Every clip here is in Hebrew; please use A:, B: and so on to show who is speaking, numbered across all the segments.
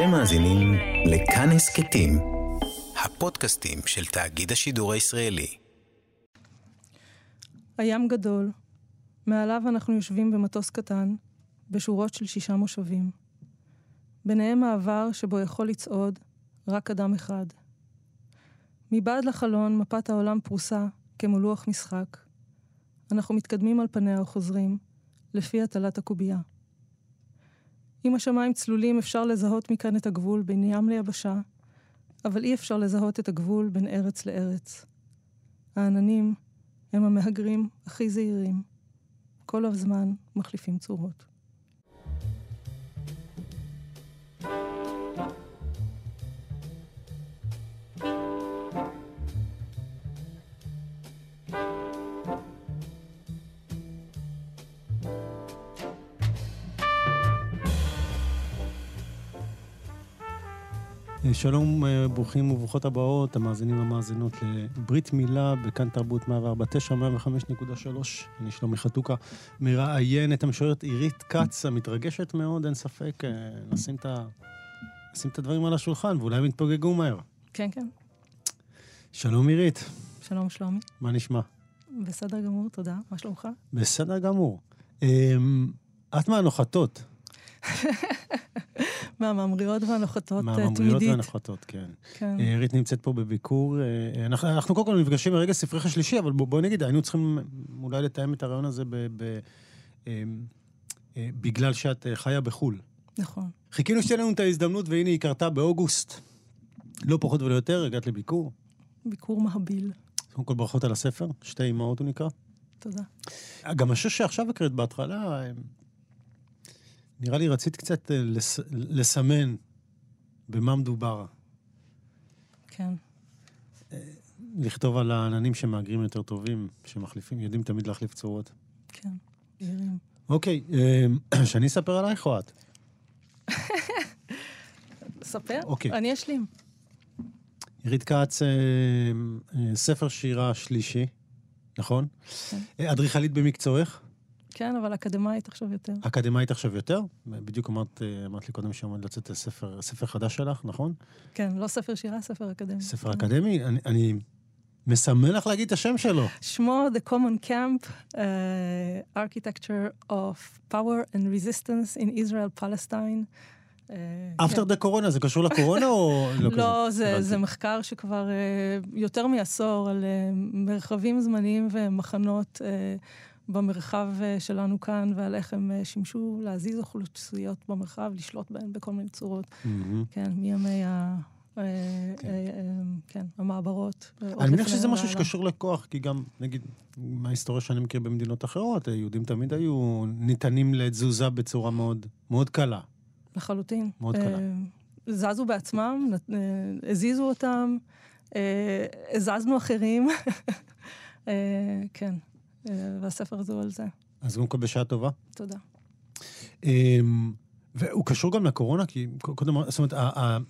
A: אתם מאזינים לכאן הסכתים, הפודקאסטים של תאגיד השידור הישראלי.
B: הים גדול, מעליו אנחנו יושבים במטוס קטן, בשורות של שישה מושבים. ביניהם מעבר שבו יכול לצעוד רק אדם אחד. מבעד לחלון מפת העולם פרוסה כמו לוח משחק. אנחנו מתקדמים על פניה וחוזרים, לפי הטלת הקובייה. אם השמיים צלולים אפשר לזהות מכאן את הגבול בין ים ליבשה, אבל אי אפשר לזהות את הגבול בין ארץ לארץ. העננים הם המהגרים הכי זהירים. כל הזמן מחליפים צורות.
C: שלום, אה, ברוכים וברוכות הבאות, המאזינים והמאזינות לברית מילה בכאן תרבות 149, 105.3. אני שלומי חתוקה, מראיין את המשוררת עירית כץ, המתרגשת מאוד, אין ספק. אה, נשים את, ה... נשים את הדברים על השולחן, ואולי הם יתפוגגו מהר.
B: כן, כן.
C: שלום עירית.
B: שלום שלומי.
C: מה נשמע?
B: בסדר גמור, תודה. מה שלומך?
C: בסדר גמור. אמ, את מהנוחתות.
B: מהממריאות והנוחתות אה, תמידית.
C: מהממריאות והנוחתות, כן. כן. עירית נמצאת פה בביקור. אה, אנחנו, אנחנו קודם כל נפגשים ברגע ספרך השלישי, אבל בואי בוא נגיד, היינו צריכים אולי לתאם את הרעיון הזה ב, ב, אה, בגלל שאת חיה בחו"ל.
B: נכון.
C: חיכינו שתהיה לנו את ההזדמנות, והנה היא קרתה באוגוסט. לא פחות ולא יותר, הגעת לביקור.
B: ביקור מהביל.
C: קודם כל ברכות על הספר, שתי אמהות הוא נקרא.
B: תודה.
C: גם השיר שעכשיו הקראת בהתחלה, נראה לי רצית קצת אה, לס... לסמן במה מדובר.
B: כן.
C: אה, לכתוב על העננים שמהגרים יותר טובים, שמחליפים, יודעים תמיד להחליף צורות.
B: כן, ירים.
C: אוקיי, אה, שאני אספר עלייך או את?
B: ספר,
C: אוקיי.
B: אני אשלים.
C: עירית כץ, ספר שירה שלישי, נכון? כן. אדריכלית במקצועך?
B: כן, אבל אקדמאית עכשיו יותר.
C: אקדמאית עכשיו יותר? בדיוק אמרת, אמרת לי קודם שעומד לצאת ספר, ספר חדש שלך, נכון?
B: כן, לא ספר שירה, ספר אקדמי.
C: ספר אקדמי? אני, אני מסמן לך להגיד את השם שלו.
B: שמו The Common Camp, uh, Architecture of Power and Resistance in Israel Palestine.
C: אפטר דה קורונה, זה קשור לקורונה או לא כזה?
B: לא, זה, זה מחקר שכבר uh, יותר מעשור על uh, מרחבים זמניים ומחנות uh, במרחב אה, שלנו כאן, ועל איך הם אה, שימשו להזיז אוכלוסיות במרחב, לשלוט בהן בכל מיני צורות. כן, מימי ה... אה, כן. כן, המעברות.
C: אני מניח שזה משהו שקשור לכוח, כי גם, נגיד, מההיסטוריה שאני מכיר במדינות אחרות, היהודים תמיד היו ניתנים לתזוזה בצורה מאוד, מאוד קלה.
B: לחלוטין.
C: מאוד קלה.
B: זזו בעצמם, הזיזו אותם, הזזנו אחרים. כן. והספר הזה הוא על זה.
C: אז קודם כל בשעה טובה.
B: תודה.
C: אמ, והוא קשור גם לקורונה, כי קודם, זאת אומרת,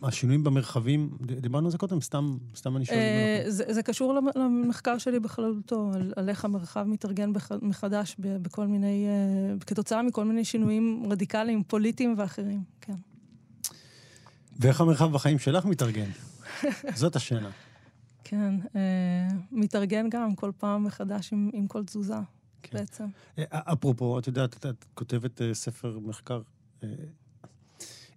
C: השינויים במרחבים, דיברנו על זה קודם, סתם, סתם אני שואל.
B: אה, זה, זה קשור למחקר שלי בכללותו, על, על איך המרחב מתארגן מחדש בכל מיני, אה, כתוצאה מכל מיני שינויים רדיקליים, פוליטיים ואחרים, כן.
C: ואיך המרחב בחיים שלך מתארגן? זאת השאלה.
B: כן, אה, מתארגן גם כל פעם מחדש עם, עם כל תזוזה, כן. בעצם.
C: אה, אפרופו, את יודעת, את, את כותבת אה, ספר מחקר אה,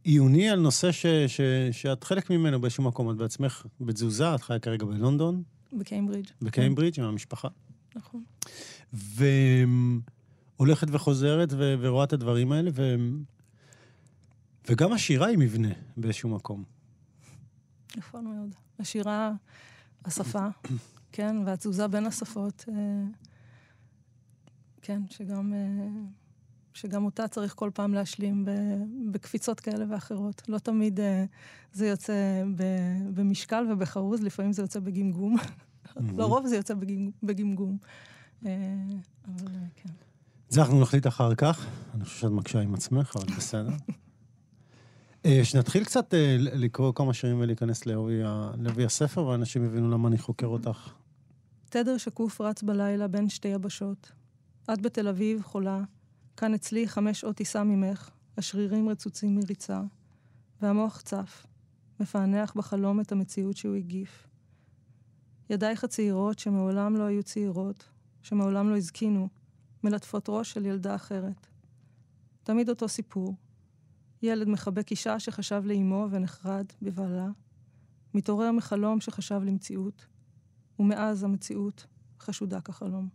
C: עיוני על נושא ש, ש, שאת חלק ממנו באיזשהו מקום, את בעצמך בתזוזה, את חיה כרגע בלונדון.
B: בקיימברידג'.
C: בקיימברידג', כן. עם המשפחה.
B: נכון.
C: והולכת וחוזרת ו, ורואה את הדברים האלה, ו... וגם השירה היא מבנה באיזשהו מקום.
B: נכון מאוד. השירה... השפה, כן, והתזוזה בין השפות, אה, כן, שגם, אה, שגם אותה צריך כל פעם להשלים בקפיצות כאלה ואחרות. לא תמיד אה, זה יוצא במשקל ובחרוז, לפעמים זה יוצא בגמגום. לרוב זה יוצא בגמגום. אבל כן.
C: זה אנחנו נחליט אחר כך. אני חושב שאת מקשה עם עצמך, אבל בסדר. אה, שנתחיל קצת אה, לקרוא כמה שירים ולהיכנס לעובי הספר, ואנשים יבינו למה אני חוקר אותך.
B: תדר שקוף רץ בלילה בין שתי יבשות. את בתל אביב, חולה. כאן אצלי חמש שעות טיסה ממך, השרירים רצוצים מריצה. והמוח צף, מפענח בחלום את המציאות שהוא הגיף. ידייך הצעירות, שמעולם לא היו צעירות, שמעולם לא הזקינו, מלטפות ראש של ילדה אחרת. תמיד אותו סיפור. ילד מחבק אישה שחשב לאימו ונחרד בבעלה, מתעורר מחלום שחשב למציאות, ומאז המציאות חשודה כחלום.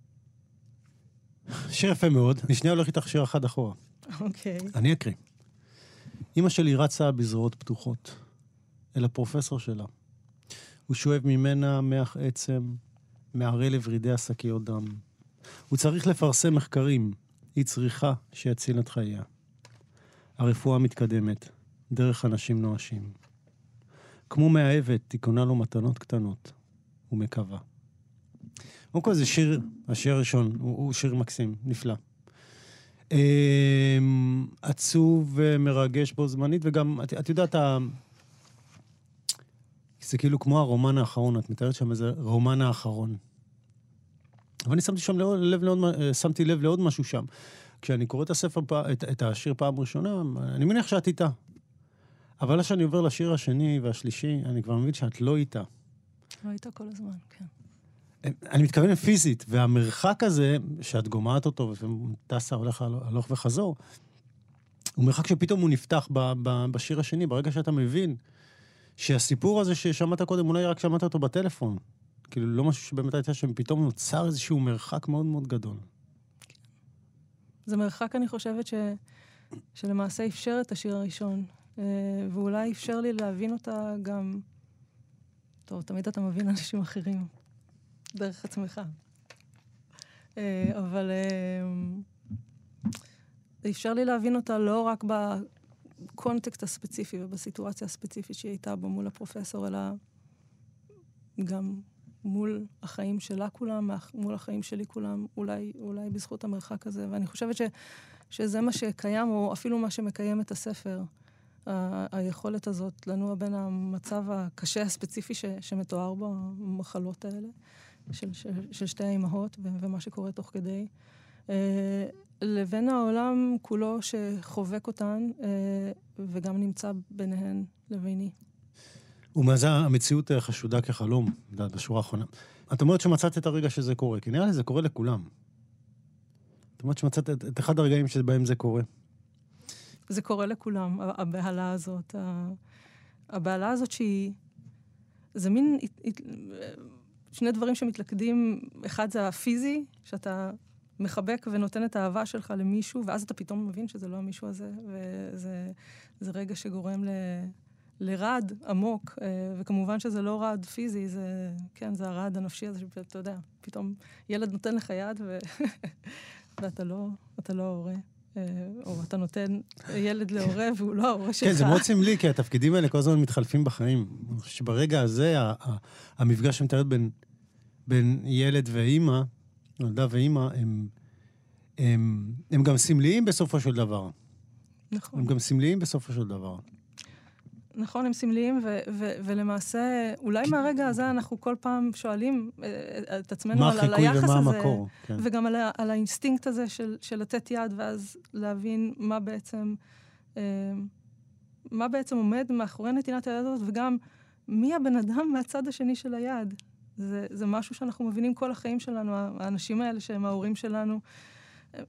C: שיר יפה מאוד. אני שנייה הולך איתך שיר אחד אחורה.
B: אוקיי.
C: אני אקריא. אמא שלי רצה בזרועות פתוחות אל הפרופסור שלה. הוא שואב ממנה מח עצם, מערה לוורידי השקיות דם. הוא צריך לפרסם מחקרים. היא צריכה שיציל את חייה. הרפואה מתקדמת, דרך אנשים נואשים. כמו מאהבת, היא קונה לו מתנות קטנות, ומקווה. קודם כל זה שיר, השיר הראשון, הוא, הוא שיר מקסים, נפלא. Um, עצוב ומרגש בו זמנית, וגם, את, את יודעת, זה כאילו כמו הרומן האחרון, את מתארת שם איזה רומן האחרון. אבל אני שמתי, שם לב לעוד, שמתי לב לעוד משהו שם. כשאני קורא את הספר, את, את השיר פעם ראשונה, אני מניח שאת איתה. אבל כשאני עובר לשיר השני והשלישי, אני כבר מבין שאת לא איתה.
B: לא איתה כל הזמן, כן.
C: אני מתכוון פיזית, והמרחק הזה, שאת גומעת אותו וטסה, הולך הלוך וחזור, הוא מרחק שפתאום הוא נפתח ב, ב, בשיר השני, ברגע שאתה מבין שהסיפור הזה ששמעת קודם, אולי רק שמעת אותו בטלפון. כאילו, לא משהו שבאמת הייתה שם, פתאום נוצר איזשהו מרחק מאוד מאוד גדול.
B: זה מרחק, אני חושבת, ש... שלמעשה אפשר את השיר הראשון, אה, ואולי אפשר לי להבין אותה גם... טוב, תמיד אתה מבין אנשים אחרים, דרך עצמך. אה, אבל אה, אפשר לי להבין אותה לא רק בקונטקסט הספציפי ובסיטואציה הספציפית שהיא הייתה בו מול הפרופסור, אלא גם מול החיים שלה כולם, מול החיים שלי כולם, אולי, אולי בזכות המרחק הזה. ואני חושבת ש, שזה מה שקיים, או אפילו מה שמקיים את הספר. ה- היכולת הזאת לנוע בין המצב הקשה הספציפי ש, שמתואר בו, המחלות האלה, של, של, של שתי האימהות ו- ומה שקורה תוך כדי, אה, לבין העולם כולו שחובק אותן אה, וגם נמצא ביניהן לביני.
C: ומאז המציאות חשודה כחלום, בשורה האחרונה. את אומרת שמצאת את הרגע שזה קורה, כי נראה לי זה קורה לכולם. את אומרת שמצאת את, את אחד הרגעים שבהם זה קורה.
B: זה קורה לכולם, הבהלה הזאת. הבהלה הזאת שהיא... זה מין... שני דברים שמתלכדים, אחד זה הפיזי, שאתה מחבק ונותן את האהבה שלך למישהו, ואז אתה פתאום מבין שזה לא המישהו הזה, וזה רגע שגורם ל... לרעד עמוק, אה, וכמובן שזה לא רעד פיזי, זה, כן, זה הרעד הנפשי הזה, שאתה יודע, פתאום ילד נותן לך יד ו... ואתה לא, אתה לא ההורה. אה, או אתה נותן ילד להורה והוא לא ההורה שלך.
C: כן, זה מאוד סמלי, כי התפקידים האלה כל הזמן מתחלפים בחיים. אני חושב שברגע הזה, המפגש שמתארת בין, בין ילד ואימא, ילדה ואימא, הם, הם, הם גם סמליים בסופו של דבר.
B: נכון.
C: הם גם סמליים בסופו של דבר.
B: נכון, הם סמליים, ו- ו- ולמעשה, אולי מהרגע הזה אנחנו כל פעם שואלים אה, את עצמנו על, על היחס הזה. ומה המקור, כן. וגם על, על האינסטינקט הזה של, של לתת יד, ואז להבין מה בעצם, אה, מה בעצם עומד מאחורי נתינת היד הזאת, וגם מי הבן אדם מהצד השני של היד. זה, זה משהו שאנחנו מבינים כל החיים שלנו, האנשים האלה שהם ההורים שלנו.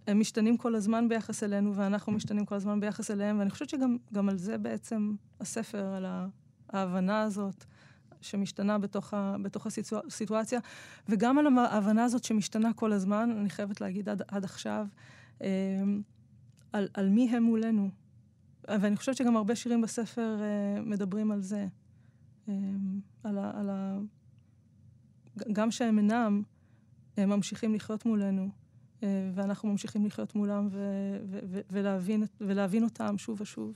B: הם משתנים כל הזמן ביחס אלינו, ואנחנו משתנים כל הזמן ביחס אליהם, ואני חושבת שגם על זה בעצם הספר, על ההבנה הזאת שמשתנה בתוך, ה, בתוך הסיטואציה, וגם על ההבנה הזאת שמשתנה כל הזמן, אני חייבת להגיד עד, עד עכשיו, אמ, על, על מי הם מולנו. ואני חושבת שגם הרבה שירים בספר אה, מדברים על זה. אמ, על ה, על ה... גם שהם אינם, הם ממשיכים לחיות מולנו. אה, ואנחנו ממשיכים לחיות מולם ו- ו- ו- ולהבין, ולהבין אותם שוב ושוב,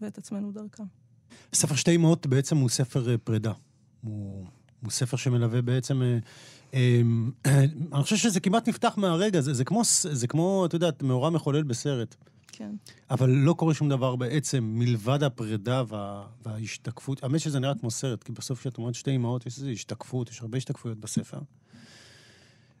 B: ואת עצמנו דרכם.
C: ספר שתי אמהות בעצם הוא ספר אה, פרידה. הוא, הוא ספר שמלווה בעצם... אה, אני חושב שזה כמעט נפתח מהרגע, זה, זה כמו, זה כמו, את יודעת, מאורע מחולל בסרט.
B: כן.
C: אבל לא קורה שום דבר בעצם, מלבד הפרידה וה, וההשתקפות. האמת שזה נראה כמו סרט, כי בסוף כשאת אומרת שתי אמהות, יש איזו השתקפות, יש הרבה השתקפויות בספר.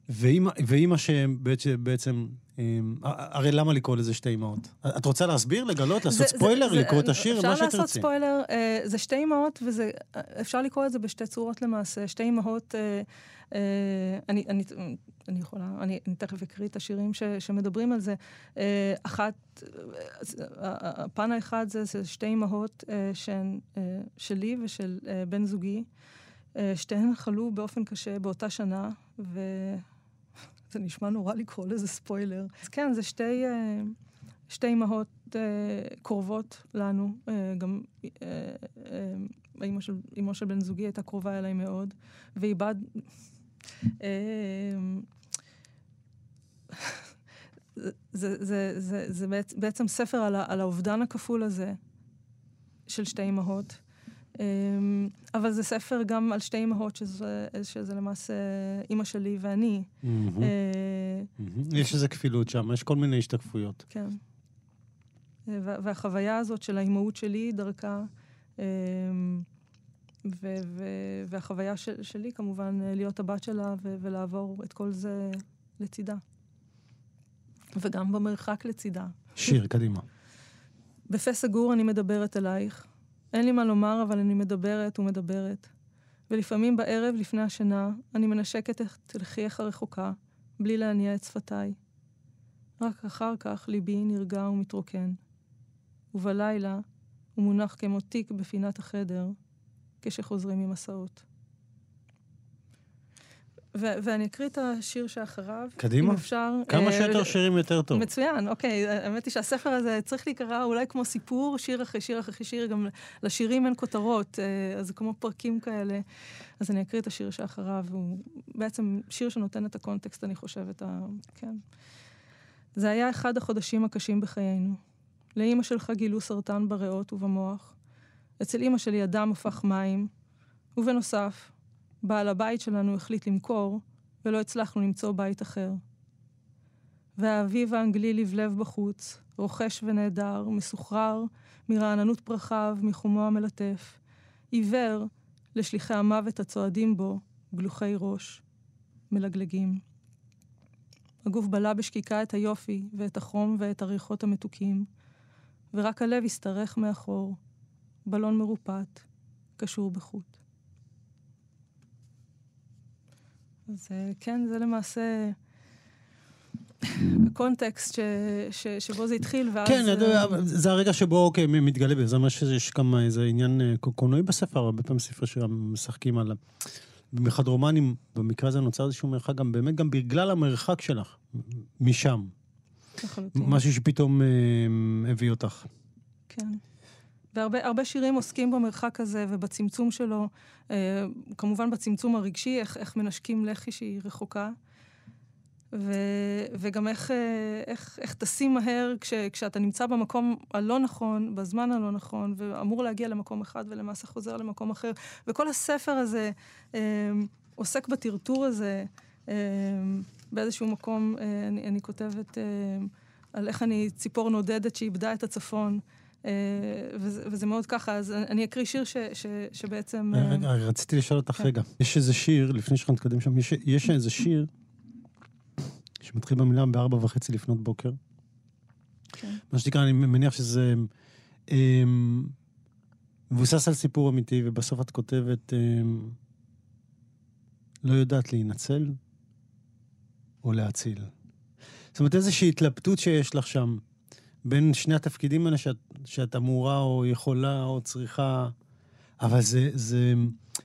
C: ואימא שבעצם, אמ, הרי למה לקרוא לזה שתי אמהות? את רוצה להסביר, לגלות, לעשות ספוילר, לקרוא את השיר, מה שאת
B: אפשר לעשות ספוילר, אה, זה שתי אמהות, ואפשר לקרוא את זה בשתי צורות למעשה. שתי אמהות, אה, אה, אני, אני, אני יכולה, אני, אני תכף אקריא את השירים ש, שמדברים על זה. אחת, הפן האחד זה, זה שתי אמהות שהן שלי ושל בן זוגי. שתיהן חלו באופן קשה באותה שנה, ו... זה נשמע נורא לקרוא לזה ספוילר. אז כן, זה שתי, אה, שתי אימהות אה, קרובות לנו. אה, גם אימא של, אימו של בן זוגי הייתה קרובה אליי מאוד, ואיבד... זה, זה, זה, זה בעצם ספר על, על האובדן הכפול הזה של שתי אימהות. אמ, אבל זה ספר גם על שתי אמהות, שזה, שזה למעשה אימא שלי ואני. אה,
C: יש איזה כפילות שם, יש כל מיני השתקפויות.
B: כן. והחוויה הזאת של האימהות שלי דרכה, אמ, והחוויה שלי כמובן להיות הבת שלה ולעבור את כל זה לצידה. וגם במרחק לצידה.
C: שיר, קדימה.
B: בפה סגור אני מדברת אלייך. אין לי מה לומר, אבל אני מדברת ומדברת. ולפעמים בערב, לפני השינה, אני מנשקת את לחייך הרחוקה, בלי להניע את שפתיי. רק אחר כך ליבי נרגע ומתרוקן. ובלילה הוא מונח כמו תיק בפינת החדר, כשחוזרים ממסעות. ו- ואני אקריא את השיר שאחריו.
C: קדימה.
B: אם אפשר.
C: כמה אה, שיותר שירים יותר טוב.
B: מצוין, אוקיי. האמת היא שהספר הזה צריך להיקרא אולי כמו סיפור, שיר אחרי שיר אחרי שיר, גם לשירים אין כותרות, אה, אז זה כמו פרקים כאלה. אז אני אקריא את השיר שאחריו, הוא בעצם שיר שנותן את הקונטקסט, אני חושבת. ה... כן. זה היה אחד החודשים הקשים בחיינו. לאימא שלך גילו סרטן בריאות ובמוח. אצל אימא שלי הדם הפך מים, ובנוסף, בעל הבית שלנו החליט למכור, ולא הצלחנו למצוא בית אחר. והאביב האנגלי לבלב בחוץ, רוכש ונהדר, מסוחרר, מרעננות פרחיו, מחומו המלטף, עיוור לשליחי המוות הצועדים בו, גלוחי ראש, מלגלגים. הגוף בלע בשקיקה את היופי ואת החום ואת הריחות המתוקים, ורק הלב השתרך מאחור, בלון מרופט, קשור בחוט. אז אה, כן, זה למעשה הקונטקסט ש, ש, שבו זה התחיל, ואז...
C: כן, uh... זה הרגע שבו, אוקיי, מתגלה בזה. זה אומר שיש גם איזה עניין אה, קולנועי בספר, הרבה פעמים ספר שמשחקים על... במיוחד רומנים, במקרה הזה נוצר איזשהו מרחק, גם באמת גם בגלל המרחק שלך משם. לחלוטין. משהו שפתאום אה, הביא אותך.
B: כן. והרבה שירים עוסקים במרחק הזה ובצמצום שלו, אה, כמובן בצמצום הרגשי, איך, איך מנשקים לחי שהיא רחוקה. ו, וגם איך, אה, איך, איך טסים מהר כש, כשאתה נמצא במקום הלא נכון, בזמן הלא נכון, ואמור להגיע למקום אחד ולמעשה חוזר למקום אחר. וכל הספר הזה אה, עוסק בטרטור הזה. אה, באיזשהו מקום אה, אני, אני כותבת אה, על איך אני ציפור נודדת שאיבדה את הצפון. וזה, וזה מאוד ככה, אז אני אקריא שיר ש, ש, שבעצם...
C: אה, רגע, רציתי לשאול אותך כן. רגע. יש איזה שיר, לפני שאנחנו נתקדם שם, יש, יש איזה שיר שמתחיל במילה בארבע וחצי לפנות בוקר. כן. מה שנקרא, אני מניח שזה אה, מבוסס על סיפור אמיתי, ובסוף את כותבת, אה, לא יודעת להינצל או להציל. זאת אומרת, איזושהי התלבטות שיש לך שם. בין שני התפקידים האלה שאת, שאת אמורה או יכולה או צריכה, אבל זה, זה...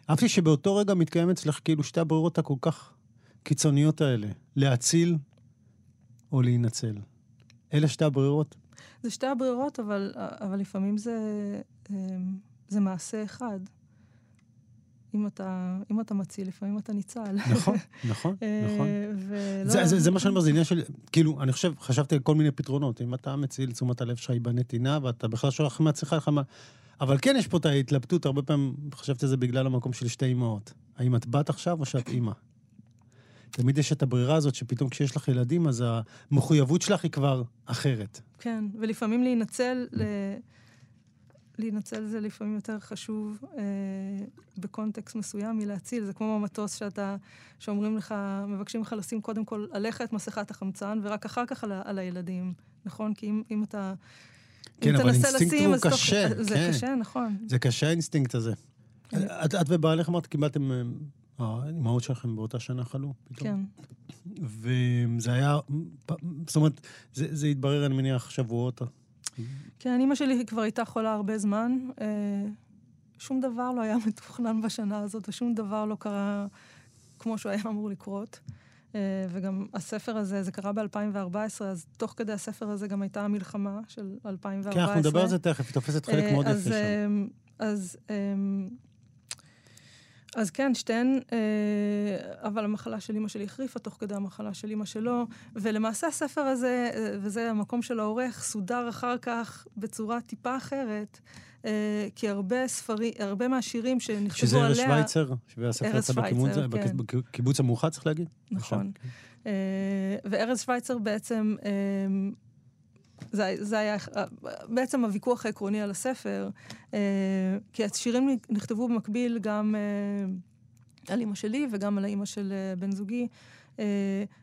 C: אהבתי שבאותו רגע מתקיים אצלך כאילו שתי הברירות הכל כך קיצוניות האלה, להציל או להינצל. אלה שתי הברירות?
B: זה שתי הברירות, אבל, אבל לפעמים זה, אמ, זה מעשה אחד. אם אתה, אם אתה מציל, לפעמים אתה ניצל.
C: נכון, נכון, אה, נכון. זה, זה, זה מה שאני אומר, זה עניין של, כאילו, אני חושב, חשבתי על כל מיני פתרונות. אם אתה מציל תשומת הלב שלך היא בנתינה, ואתה בכלל שולח מעצמך לך מה... אבל כן יש פה את ההתלבטות, הרבה פעמים חשבתי על זה בגלל המקום של שתי אמהות. האם את בת עכשיו או שאת אימא? תמיד יש את הברירה הזאת שפתאום כשיש לך ילדים, אז המחויבות שלך היא כבר אחרת.
B: כן, ולפעמים להינצל, ל... להינצל זה לפעמים יותר חשוב אה, בקונטקסט מסוים מלהציל. זה כמו במטוס שאתה, שאומרים לך, מבקשים לך לשים קודם כל עליך את מסכת החמצן, ורק אחר כך על, על הילדים, נכון? כי אם, אם אתה...
C: כן, אבל אינסטינקט הוא קשה.
B: תוך, זה
C: כן.
B: קשה, נכון.
C: זה קשה האינסטינקט הזה.
B: כן.
C: את, את ובעלך אמרת, קיבלתם, אה, האימהות שלכם באותה שנה חלו פתאום.
B: כן.
C: וזה היה, זאת אומרת, זה, זה התברר, אני מניח, שבועות.
B: כן, אימא שלי כבר הייתה חולה הרבה זמן. אה, שום דבר לא היה מתוכנן בשנה הזאת, ושום דבר לא קרה כמו שהוא היה אמור לקרות. אה, וגם הספר הזה, זה קרה ב-2014, אז תוך כדי הספר הזה גם הייתה המלחמה של 2014.
C: כן, אנחנו נדבר על זה תכף, היא תופסת חלק
B: אה,
C: מאוד יפה שם.
B: אז, אז כן, שתיהן, אה, אבל המחלה של אימא שלי החריפה תוך כדי המחלה של אימא שלו, ולמעשה הספר הזה, אה, וזה המקום של העורך, סודר אחר כך בצורה טיפה אחרת, אה, כי הרבה ספרים, הרבה מהשירים שנכתבו
C: שזה
B: עליה...
C: ארז שווייצר, שהספר
B: ארז
C: יצא בקיבוץ-
B: שווייצר, כן.
C: בקיבוץ המאוחד, צריך להגיד?
B: נכון.
C: שם, כן.
B: אה, וארז שווייצר בעצם, אה, זה, זה היה בעצם הוויכוח העקרוני על הספר, אה, כי השירים נכתבו במקביל גם אה, על אימא שלי וגם על האימא של אה, בן זוגי.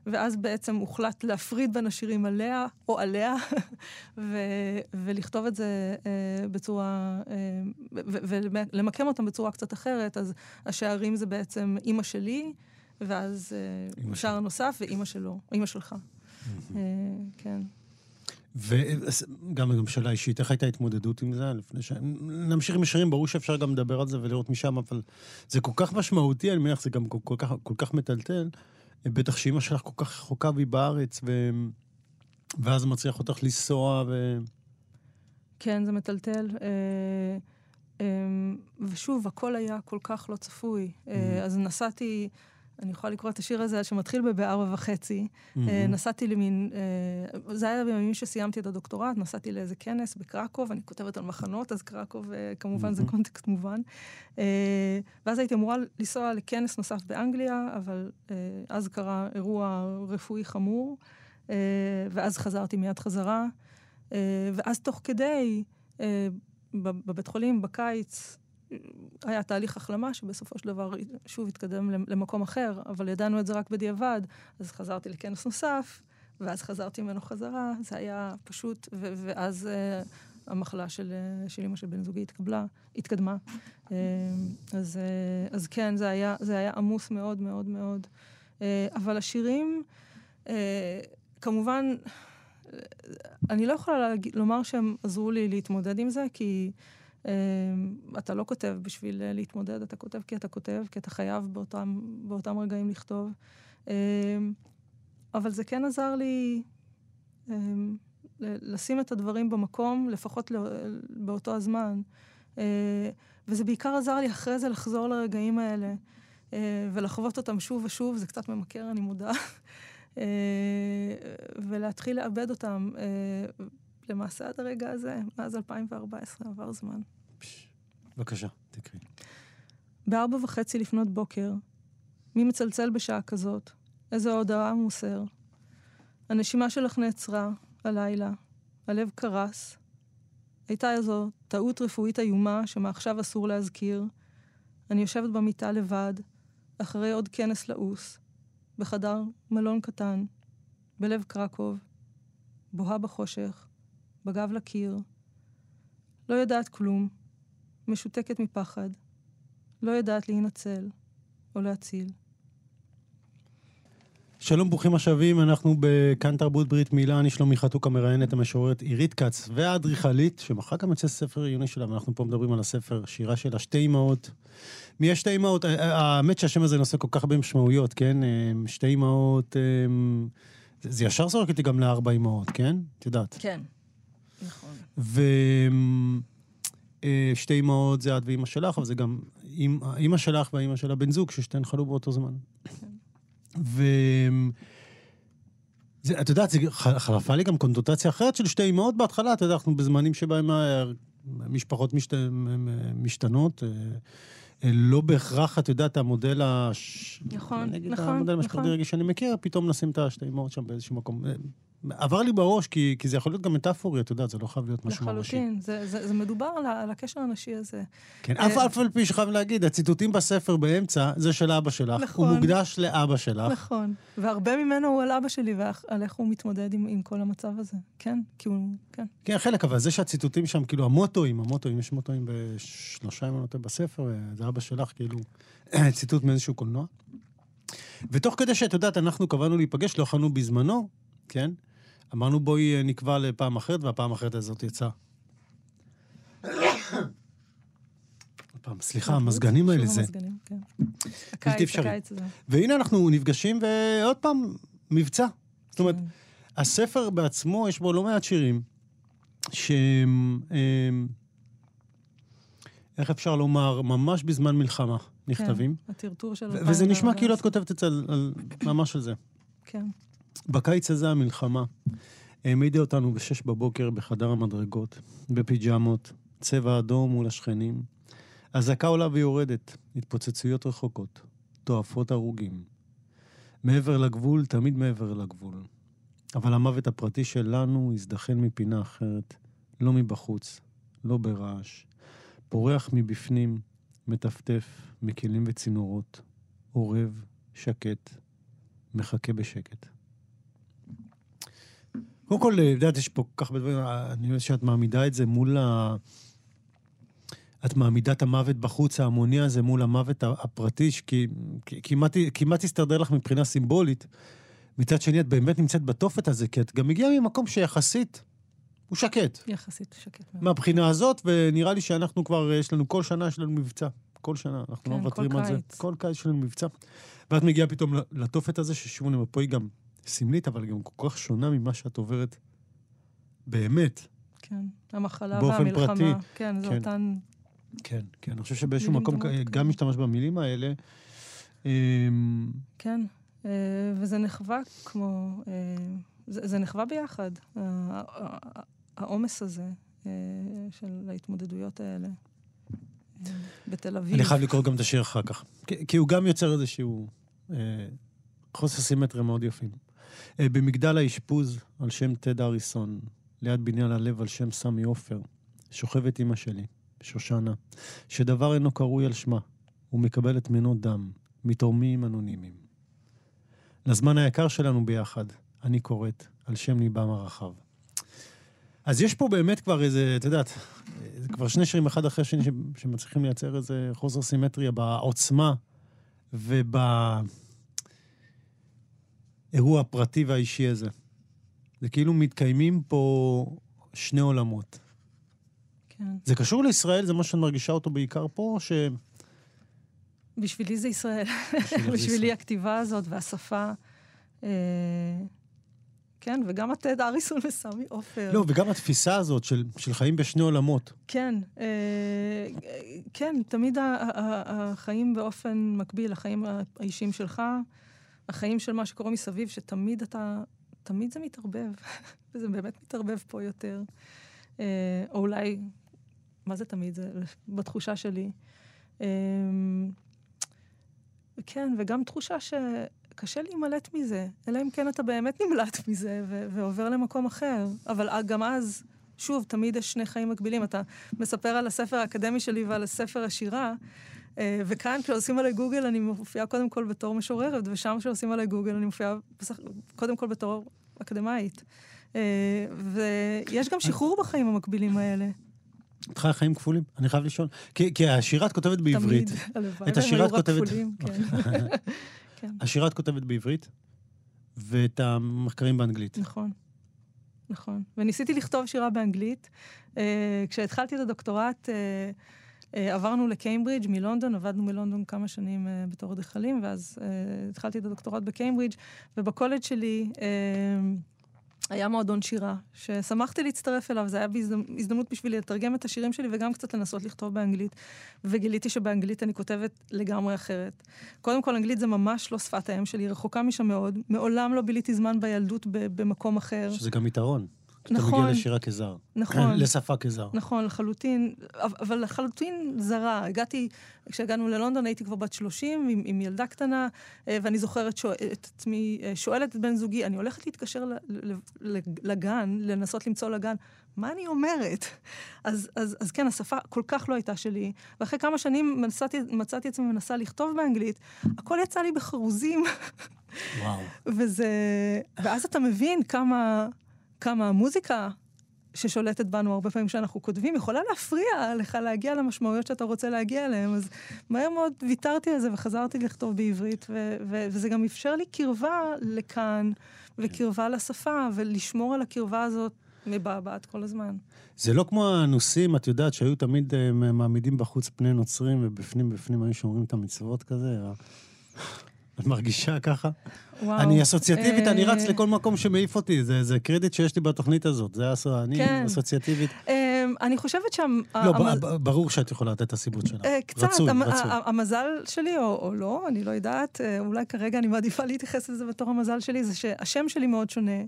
B: ואז בעצם הוחלט להפריד בין השירים עליה או עליה, ו- ולכתוב את זה בצורה, ולמקם אותם בצורה קצת אחרת. אז השערים זה בעצם אימא שלי, ואז שער נוסף ואימא שלו, אימא שלך. כן.
C: וגם גם שאלה אישית, איך הייתה ההתמודדות עם זה? לפני ש... נמשיך עם השירים, ברור שאפשר גם לדבר על זה ולראות משם, אבל זה כל כך משמעותי, אני מניח, זה גם כל, כל, כך, כל כך מטלטל. בטח שאימא שלך כל כך רחוקה והיא בארץ, ו... ואז מצליח אותך לנסוע, ו...
B: כן, זה מטלטל. אה, אה, ושוב, הכל היה כל כך לא צפוי. אה, אז נסעתי, אני יכולה לקרוא את השיר הזה, שמתחיל בבארבע וחצי. אה, נסעתי למין, אה, זה היה בימים שסיימתי את הדוקטורט, נסעתי לאיזה כנס בקרקוב, אני כותבת על מחנות, אז קרקוב, אה, כמובן, זה קונטקסט מובן. ואז הייתי אמורה לנסוע לכנס נוסף באנגליה, אבל אז קרה אירוע רפואי חמור, ואז חזרתי מיד חזרה. ואז תוך כדי, בב- בבית חולים, בקיץ, היה תהליך החלמה שבסופו של דבר שוב התקדם למ- למקום אחר, אבל ידענו את זה רק בדיעבד, אז חזרתי לכנס נוסף, ואז חזרתי ממנו חזרה, זה היה פשוט, ו- ואז אה, המחלה של, אה, של אמא של בן זוגי התקבלה, התקדמה. אה, אז, אה, אז כן, זה היה, זה היה עמוס מאוד מאוד מאוד. אה, אבל השירים, אה, כמובן, אני לא יכולה להגיד, לומר שהם עזרו לי להתמודד עם זה, כי אתה לא כותב בשביל אה, להתמודד, אתה כותב כי אתה כותב, כי אתה חייב באותם, באותם רגעים לכתוב. אה, אבל זה כן עזר לי ל- לשים את הדברים במקום, לפחות לא, באותו הזמן. אה, וזה בעיקר עזר לי אחרי זה לחזור לרגעים האלה אה, ולחוות אותם שוב ושוב, זה קצת ממכר, אני מודה. ולהתחיל לאבד אותם. למעשה עד הרגע הזה, מאז 2014, עבר זמן.
C: בבקשה, תקריא.
B: בארבע וחצי לפנות בוקר, מי מצלצל בשעה כזאת? איזו הודעה מוסר? הנשימה שלך נעצרה, הלילה, הלב קרס. הייתה איזו טעות רפואית איומה שמעכשיו אסור להזכיר. אני יושבת במיטה לבד, אחרי עוד כנס לעוס, בחדר מלון קטן, בלב קרקוב, בוהה בחושך, בגב לקיר. לא יודעת כלום, משותקת מפחד. לא יודעת להינצל או להציל.
C: שלום, ברוכים השבים, אנחנו בכאן תרבות ברית מילה, אני שלומי חתוקה מראיינת המשוררת עירית כץ והאדריכלית, שמחר גם יוצא ספר עיוני שלה, ואנחנו פה מדברים על הספר, שירה שלה, שתי אמהות. מי יש שתי אמהות? האמת שהשם הזה נושא כל כך הרבה משמעויות, כן? שתי אמהות, זה, זה ישר זורק אותי גם לארבע אמהות, כן? את יודעת.
B: כן, נכון.
C: ושתי אמהות זה את ואימא שלך, אבל זה גם אימא שלך והאימא של הבן זוג, ששתיהן חלו באותו זמן. ו... זה, את יודעת, זה חלפה לי גם קונוטציה אחרת של שתי אמהות בהתחלה, אתה יודע, אנחנו בזמנים שבהם המשפחות משת... משתנות. לא בהכרח, את יודעת, המודל הש...
B: נכון,
C: נגיד,
B: נכון,
C: המודל
B: נכון.
C: המשפחתי רגיל שאני מכיר, פתאום נשים את השתי אמהות שם באיזשהו מקום. עבר לי בראש, כי, כי זה יכול להיות גם מטאפורי, אתה יודע, זה לא חייב להיות משהו ממשי.
B: לחלוטין, זה, זה, זה מדובר על, על הקשר הנשי הזה.
C: כן,
B: אה,
C: אף אף על פי שחייב להגיד, הציטוטים בספר באמצע, זה של אבא שלך.
B: נכון.
C: הוא מוקדש לאבא שלך.
B: נכון. והרבה ממנו הוא על אבא שלי ועל איך הוא מתמודד עם, עם כל המצב הזה. כן, כי הוא, כן.
C: כן, חלק, אבל זה שהציטוטים שם, כאילו, המוטואים, המוטואים, יש מוטואים בשלושה, אם אני לא בספר, זה אבא שלך, כאילו, ציטוט מאיזשהו קולנוע. ותוך כדי שאת יודעת, אנחנו קבענו להיפגש, לא יכולנו בזמנו, כן? אמרנו בואי אה, נקבע לפעם אחרת, והפעם האחרת הזאת יצאה. פעם, סליחה, המזגנים האלה זה...
B: המזגנים, כן. הקיץ. הקיץ.
C: והנה אנחנו נפגשים, ועוד פעם, מבצע. זאת אומרת,
B: כן.
C: הספר בעצמו, יש בו לא מעט שירים, שהם, הם, איך אפשר לומר, ממש בזמן מלחמה נכתבים.
B: כן, הטרטור של...
C: וזה נשמע
B: 2014.
C: כאילו את כותבת את זה ממש על זה.
B: כן,
C: בקיץ הזה המלחמה העמידה אותנו בשש בבוקר בחדר המדרגות, בפיג'מות, צבע אדום מול השכנים. אזעקה עולה ויורדת, התפוצצויות רחוקות, תועפות הרוגים. מעבר לגבול, תמיד מעבר לגבול. אבל המוות הפרטי שלנו הזדחל מפינה אחרת, לא מבחוץ, לא ברעש. פורח מבפנים, מטפטף מכלים וצינורות, אורב, שקט, מחכה בשקט. קודם כל, את יודעת, יש פה כל כך הרבה דברים, אני יודע שאת מעמידה את זה מול ה... את מעמידה את המוות בחוץ ההמוני הזה מול המוות הפרטי, כי כי- כמעט, הסתדר לך מבחינה סימבולית. מצד שני, את באמת נמצאת בתופת הזה, כי את גם מגיעה ממקום שיחסית הוא שקט.
B: יחסית שקט.
C: מהבחינה הזאת, ונראה לי שאנחנו כבר, יש לנו, כל שנה יש לנו מבצע. כל שנה, אנחנו
B: כן,
C: לא
B: כל
C: מוותרים על זה.
B: קיץ.
C: כל קיץ יש לנו מבצע. ואת מגיעה פתאום לתופת הזה, פה היא גם סמלית, אבל גם כל כך שונה ממה שאת עוברת באמת.
B: כן, המחלה והמלחמה.
C: פרטי.
B: כן, זה
C: כן.
B: אותן...
C: כן, כן, אני חושב שבאיזשהו מקום
B: כן.
C: גם משתמש במילים האלה. אמ,
B: כן, אה, וזה נחווה כמו... אה, זה, זה נחווה ביחד, העומס הזה אה, של ההתמודדויות האלה בתל אביב.
C: אני חייב לקרוא גם את השיר אחר כך. כי- כי הוא גם יוצר איזשהו אה, חוסר סימטריה מאוד יפים. אה, במגדל האשפוז, על שם טד אריסון, ליד בניין הלב על שם סמי עופר, שוכבת אמא שלי, שושנה, שדבר אינו קרוי על שמה, ומקבלת מנות דם, מתורמים אנונימיים. לזמן היקר שלנו ביחד, אני קוראת על שם ליבם הרחב. אז יש פה באמת כבר איזה, את יודעת, כבר שני שירים אחד אחרי השני שמצליחים לייצר איזה חוסר סימטריה בעוצמה ובאירוע הפרטי והאישי הזה. זה כאילו מתקיימים פה שני עולמות.
B: כן.
C: זה קשור לישראל? זה מה שאת מרגישה אותו בעיקר פה, או ש...
B: בשבילי זה ישראל. בשבילי
C: ישראל?
B: הכתיבה הזאת והשפה. אה, כן, וגם הטד אריסון וסמי עופר.
C: לא, וגם התפיסה הזאת של, של חיים בשני עולמות.
B: כן, אה, כן, תמיד החיים באופן מקביל, החיים האישיים שלך, החיים של מה שקורה מסביב, שתמיד אתה, תמיד זה מתערבב, וזה באמת מתערבב פה יותר. אה, או אולי, מה זה תמיד? זה בתחושה שלי. אה, כן, וגם תחושה שקשה להימלט מזה, אלא אם כן אתה באמת נמלט מזה ו- ועובר למקום אחר. אבל גם אז, שוב, תמיד יש שני חיים מקבילים. אתה מספר על הספר האקדמי שלי ועל הספר השירה, אה, וכאן, כשעושים עליי גוגל, אני מופיעה קודם כל בתור משוררת, ושם כשעושים עליי גוגל, אני מופיעה בסך, קודם כל בתור אקדמאית. אה, ויש גם שחרור בחיים המקבילים האלה.
C: את חיה חיים כפולים? אני חייב לשאול. כי, כי השירה את כותבת בעברית.
B: תמיד, הלוואי.
C: את השירה את כותבת-
B: כפולים, כן. כן,
C: השירה את כותבת בעברית, ואת המחקרים באנגלית.
B: נכון. נכון. וניסיתי לכתוב שירה באנגלית. אה, כשהתחלתי את הדוקטורט, אה, אה, עברנו לקיימברידג' מלונדון, עבדנו מלונדון כמה שנים אה, בתור אדריכלים, ואז אה, התחלתי את הדוקטורט בקיימברידג', ובקולג' שלי אה, היה מועדון שירה, ששמחתי להצטרף אליו, זה היה בהזדמ- הזדמנות בשבילי לתרגם את השירים שלי וגם קצת לנסות לכתוב באנגלית, וגיליתי שבאנגלית אני כותבת לגמרי אחרת. קודם כל, אנגלית זה ממש לא שפת האם שלי, רחוקה משם מאוד. מעולם לא ביליתי זמן בילדות במקום אחר.
C: שזה גם יתרון.
B: נכון.
C: אתה מגיע לשירה כזר.
B: נכון.
C: לשפה כזר.
B: נכון, לחלוטין, אבל לחלוטין זרה. הגעתי, כשהגענו ללונדון הייתי כבר בת 30 עם, עם ילדה קטנה, אה, ואני זוכרת שואל, את עצמי, אה, שואלת את בן זוגי, אני הולכת להתקשר לגן, לנסות למצוא לגן, מה אני אומרת? אז, אז, אז כן, השפה כל כך לא הייתה שלי, ואחרי כמה שנים מצאתי, מצאתי עצמי מנסה לכתוב באנגלית, הכל יצא לי בחרוזים.
C: וואו.
B: וזה... ואז אתה מבין כמה, כמה המוזיקה ששולטת בנו הרבה פעמים כשאנחנו כותבים, יכולה להפריע לך להגיע למשמעויות שאתה רוצה להגיע אליהן. אז מהר מאוד ויתרתי על זה וחזרתי לכתוב בעברית, ו- ו- וזה גם אפשר לי קרבה לכאן, וקרבה לשפה, ולשמור על הקרבה הזאת מבעבעת כל הזמן.
C: זה לא כמו הנוסים, את יודעת, שהיו תמיד uh, מעמידים בחוץ פני נוצרים, ובפנים בפנים היו שומרים את המצוות כזה. את מרגישה ככה? וואו. אני אסוציאטיבית, אני רץ אה, לכל מקום שמעיף אותי, זה, זה קרדיט שיש לי בתוכנית הזאת, זה הסו... אני כן. אסוציאטיבית.
B: אמ, אני חושבת שה...
C: לא, ברור שאת יכולה לתת את הסיבות שלך.
B: אה, קצת, רצוי, רצוי. המזל שלי, או לא, אני לא יודעת, אולי כרגע אני מעדיפה להתייחס לזה בתור המזל שלי, זה שהשם שלי מאוד שונה.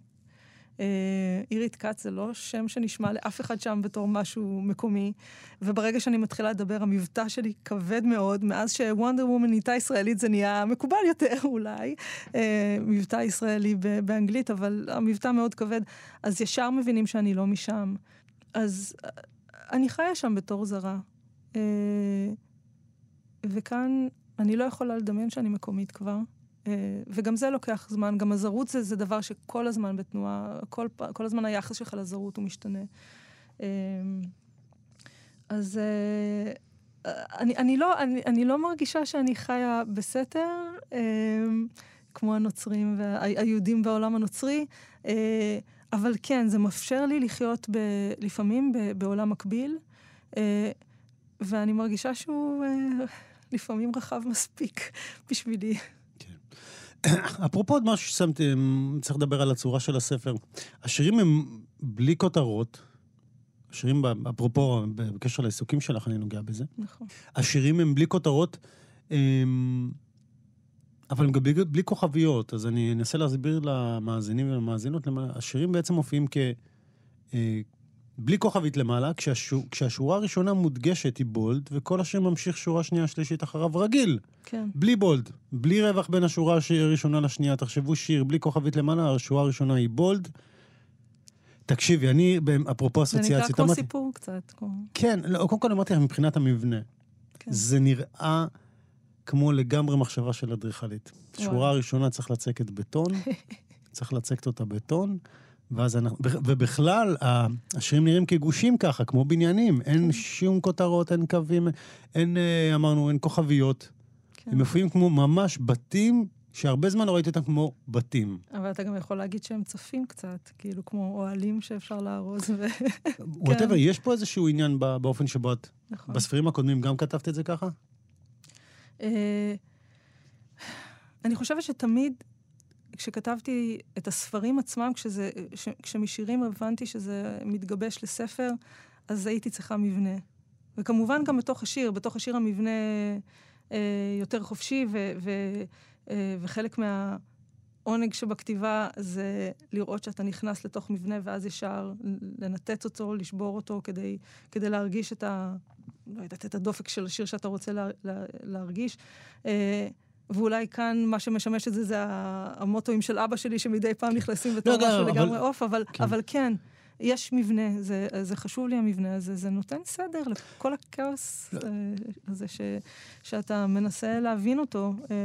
B: אה, עירית כץ זה לא שם שנשמע לאף אחד שם בתור משהו מקומי, וברגע שאני מתחילה לדבר, המבטא שלי כבד מאוד, מאז שוונדר וומן נהייתה ישראלית זה נהיה מקובל יותר אולי, אה, מבטא ישראלי באנגלית, אבל המבטא מאוד כבד, אז ישר מבינים שאני לא משם. אז אה, אני חיה שם בתור זרה. וכאן אני לא יכולה לדמיין שאני מקומית כבר. אה, וגם זה לוקח זמן, גם הזרות זה, זה דבר שכל הזמן בתנועה, כל, כל הזמן היחס שלך לזרות הוא משתנה. אה, אז אה, אני, אני, לא, אני, אני לא מרגישה שאני חיה בסתר, כמו הנוצרים והיהודים בעולם הנוצרי, אבל כן, זה מאפשר לי לחיות ב, לפעמים ב, בעולם מקביל, ואני מרגישה שהוא לפעמים רחב מספיק בשבילי.
C: אפרופו עוד משהו ששמתי, צריך לדבר על הצורה של הספר. השירים הם בלי כותרות. השירים, אפרופו, בקשר לעיסוקים שלך, אני נוגע בזה.
B: נכון.
C: השירים הם בלי כותרות, אבל הם גם בלי, בלי כוכביות, אז אני אנסה להסביר למאזינים ולמאזינות. השירים בעצם מופיעים כ... בלי כוכבית למעלה, כשהשור, כשהשורה הראשונה מודגשת היא בולד, וכל השיר ממשיך שורה שנייה שלישית אחריו רגיל.
B: כן.
C: בלי בולד, בלי רווח בין השורה הראשונה לשנייה. תחשבו שיר בלי כוכבית למעלה, השורה הראשונה היא בולד. תקשיבי, אני, אפרופו אסוציאציות...
B: זה נקרא כמו אמרתי, סיפור קצת. כמו...
C: כן, לא, קודם כל אמרתי לך מבחינת המבנה. כן. זה נראה כמו לגמרי מחשבה של אדריכלית. שורה הראשונה צריך לצקת בטון, צריך לצקת אותה בטון. ואז אנחנו, ובכלל, השירים נראים כגושים ככה, כמו בניינים. אין כן. שום כותרות, אין קווים, אין, אה, אמרנו, אין כוכביות. כן. הם מופיעים כמו ממש בתים, שהרבה זמן לא ראיתי אותם כמו בתים.
B: אבל אתה גם יכול להגיד שהם צפים קצת, כאילו כמו אוהלים שאפשר לארוז. ו...
C: וואטאבר, כן. יש פה איזשהו עניין באופן שבו את... נכון. בספרים הקודמים גם כתבת את זה ככה?
B: אה, אני חושבת שתמיד כשכתבתי את הספרים עצמם, כשזה, ש, כשמשירים הבנתי שזה מתגבש לספר, אז הייתי צריכה מבנה. וכמובן גם בתוך השיר, בתוך השיר המבנה אה, יותר חופשי, ו, ו, אה, וחלק מהעונג שבכתיבה זה לראות שאתה נכנס לתוך מבנה ואז ישר לנתץ אותו, לשבור אותו, כדי, כדי להרגיש את ה... לא יודעת, את הדופק של השיר שאתה רוצה לה, לה, להרגיש. אה, ואולי כאן מה שמשמש את זה זה המוטואים של אבא שלי, שמדי פעם נכנסים בתור לא, משהו לגמרי עוף, אבל, כן. אבל כן, יש מבנה, זה, זה חשוב לי המבנה הזה, זה נותן סדר לכל הכאוס לא. אה, הזה ש, שאתה מנסה להבין אותו, אה,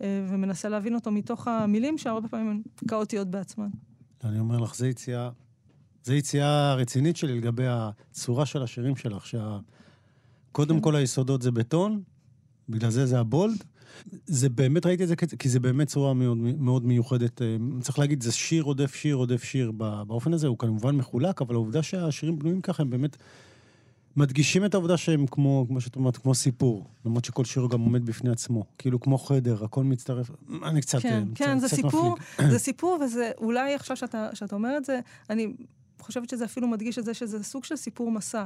B: אה, ומנסה להבין אותו מתוך המילים שהרבה פעמים הן כאוטיות בעצמן.
C: אני אומר לך, זו יציאה, זו יציאה רצינית שלי לגבי הצורה של השירים שלך, שקודם כן. כל היסודות זה בטון, בגלל זה זה הבולד, זה באמת, ראיתי את זה כי זה באמת צורה מאוד, מאוד מיוחדת. אה, צריך להגיד, זה שיר רודף שיר רודף שיר באופן הזה, הוא כמובן מחולק, אבל העובדה שהשירים בנויים ככה, הם באמת מדגישים את העובדה שהם כמו, כמו שאת אומרת, כמו סיפור. למרות שכל שיר גם עומד בפני עצמו. כאילו כמו חדר, הכל מצטרף. אני קצת
B: כן,
C: קצת,
B: כן, קצת, זה קצת סיפור, מפליג. זה סיפור, וזה אולי עכשיו שאתה, שאתה אומר את זה, אני חושבת שזה אפילו מדגיש את זה שזה סוג של סיפור מסע.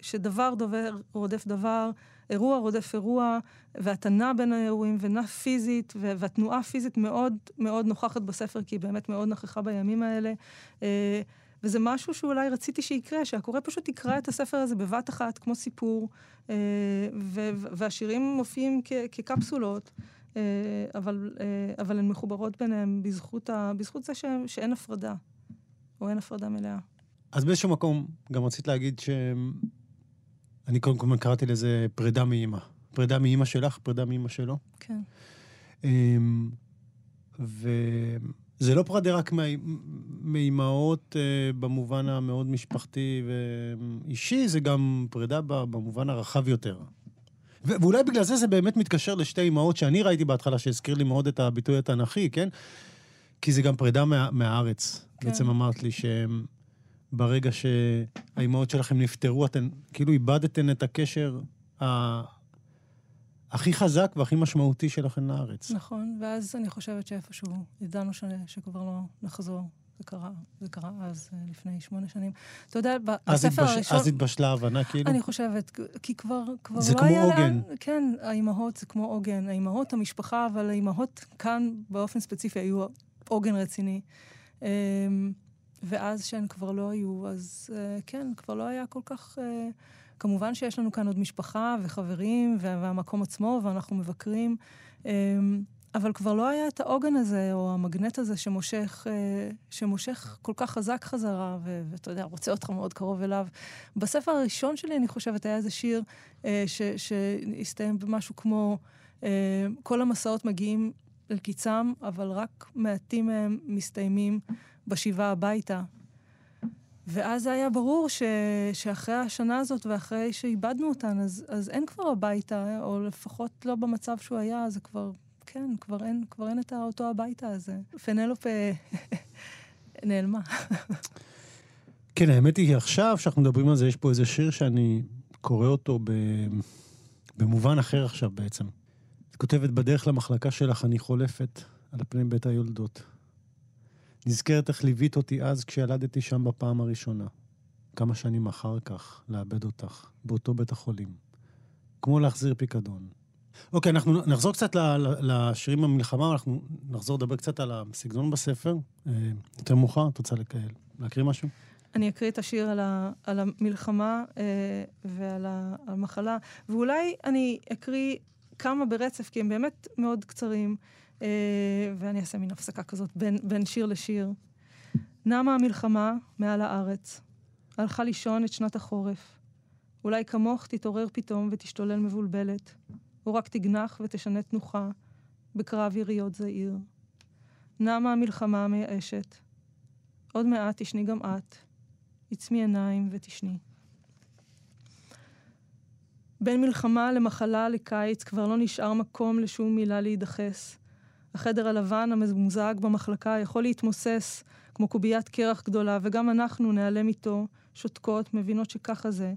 B: שדבר דובר רודף דבר, אירוע רודף אירוע, ואתה נע בין האירועים ונע פיזית, והתנועה הפיזית מאוד מאוד נוכחת בספר, כי היא באמת מאוד נכחה בימים האלה. וזה משהו שאולי רציתי שיקרה, שהקורא פשוט יקרא את הספר הזה בבת אחת, כמו סיפור, והשירים מופיעים כקפסולות. אבל, אבל הן מחוברות ביניהן בזכות, ה, בזכות זה ש, שאין הפרדה, או אין הפרדה מלאה.
C: אז באיזשהו מקום גם רצית להגיד. אני קודם כל קראתי לזה פרידה מאימא. פרידה מאימא שלך, פרידה מאימא שלו.
B: כן.
C: אמ, וזה לא פרידה רק מאימהות אה, במובן המאוד משפחתי ואישי, זה גם פרידה במובן הרחב יותר. ואולי בגלל זה זה באמת מתקשר לשתי אימהות שאני ראיתי בהתחלה, שהזכיר לי מאוד את הביטוי התנ"כי, כן? כי זה גם פרידה מה, מהארץ. כן. בעצם אמרת לי שברגע שהאימהות שלכם נפטרו, אתן כאילו איבדתן את הקשר ה... הכי חזק והכי משמעותי שלכם לארץ.
B: נכון, ואז אני חושבת שאיפשהו ידענו ש... שכבר לא נחזור. זה קרה, זה קרה אז, אה, לפני שמונה שנים. אתה יודע, בספר התבש... הראשון...
C: אז התבשלה ההבנה, כאילו?
B: אני חושבת, כי כבר, כבר
C: לא היה... זה כמו עוגן.
B: כן, האימהות זה כמו עוגן. האימהות, המשפחה, אבל האימהות כאן באופן ספציפי היו עוגן רציני. ואז שהן כבר לא היו, אז אה, כן, כבר לא היה כל כך... אה, כמובן שיש לנו כאן עוד משפחה וחברים, והמקום עצמו, ואנחנו מבקרים. אמ, אבל כבר לא היה את העוגן הזה, או המגנט הזה שמושך, אה, שמושך כל כך חזק חזרה, ואתה יודע, רוצה אותך מאוד קרוב אליו. בספר הראשון שלי, אני חושבת, היה איזה שיר אה, שהסתיים במשהו כמו, אה, כל המסעות מגיעים אל קיצם, אבל רק מעטים מהם מסתיימים בשיבה הביתה. ואז היה ברור ש, שאחרי השנה הזאת ואחרי שאיבדנו אותן, אז, אז אין כבר הביתה, או לפחות לא במצב שהוא היה, זה כבר כן, כבר אין, כבר אין את אותו הביתה הזה. פנלופה נעלמה.
C: כן, האמת היא, עכשיו, שאנחנו מדברים על זה, יש פה איזה שיר שאני קורא אותו ב... במובן אחר עכשיו בעצם. את כותבת, בדרך למחלקה שלך אני חולפת על פני בית היולדות. נזכרת איך ליווית אותי אז כשילדתי שם בפעם הראשונה. כמה שנים אחר כך, לאבד אותך, באותו בית החולים. כמו להחזיר פיקדון. אוקיי, אנחנו נחזור קצת לשירים במלחמה, אנחנו נחזור לדבר קצת על הסגנון בספר. אה, יותר מאוחר, את רוצה להקריא משהו?
B: אני אקריא את השיר על, ה, על המלחמה אה, ועל המחלה, ואולי אני אקריא כמה ברצף, כי הם באמת מאוד קצרים, ואני אעשה מין הפסקה כזאת בין, בין שיר לשיר. נמה המלחמה מעל הארץ, הלכה לישון את שנת החורף. אולי כמוך תתעורר פתאום ותשתולל מבולבלת. או רק תגנח ותשנה תנוחה בקרב יריות זעיר. נמה המלחמה המייאשת. עוד מעט תשני גם את. עצמי עיניים ותשני. בין מלחמה למחלה לקיץ כבר לא נשאר מקום לשום מילה להידחס. החדר הלבן הממוזג במחלקה יכול להתמוסס כמו קוביית קרח גדולה, וגם אנחנו נעלם איתו, שותקות, מבינות שככה זה,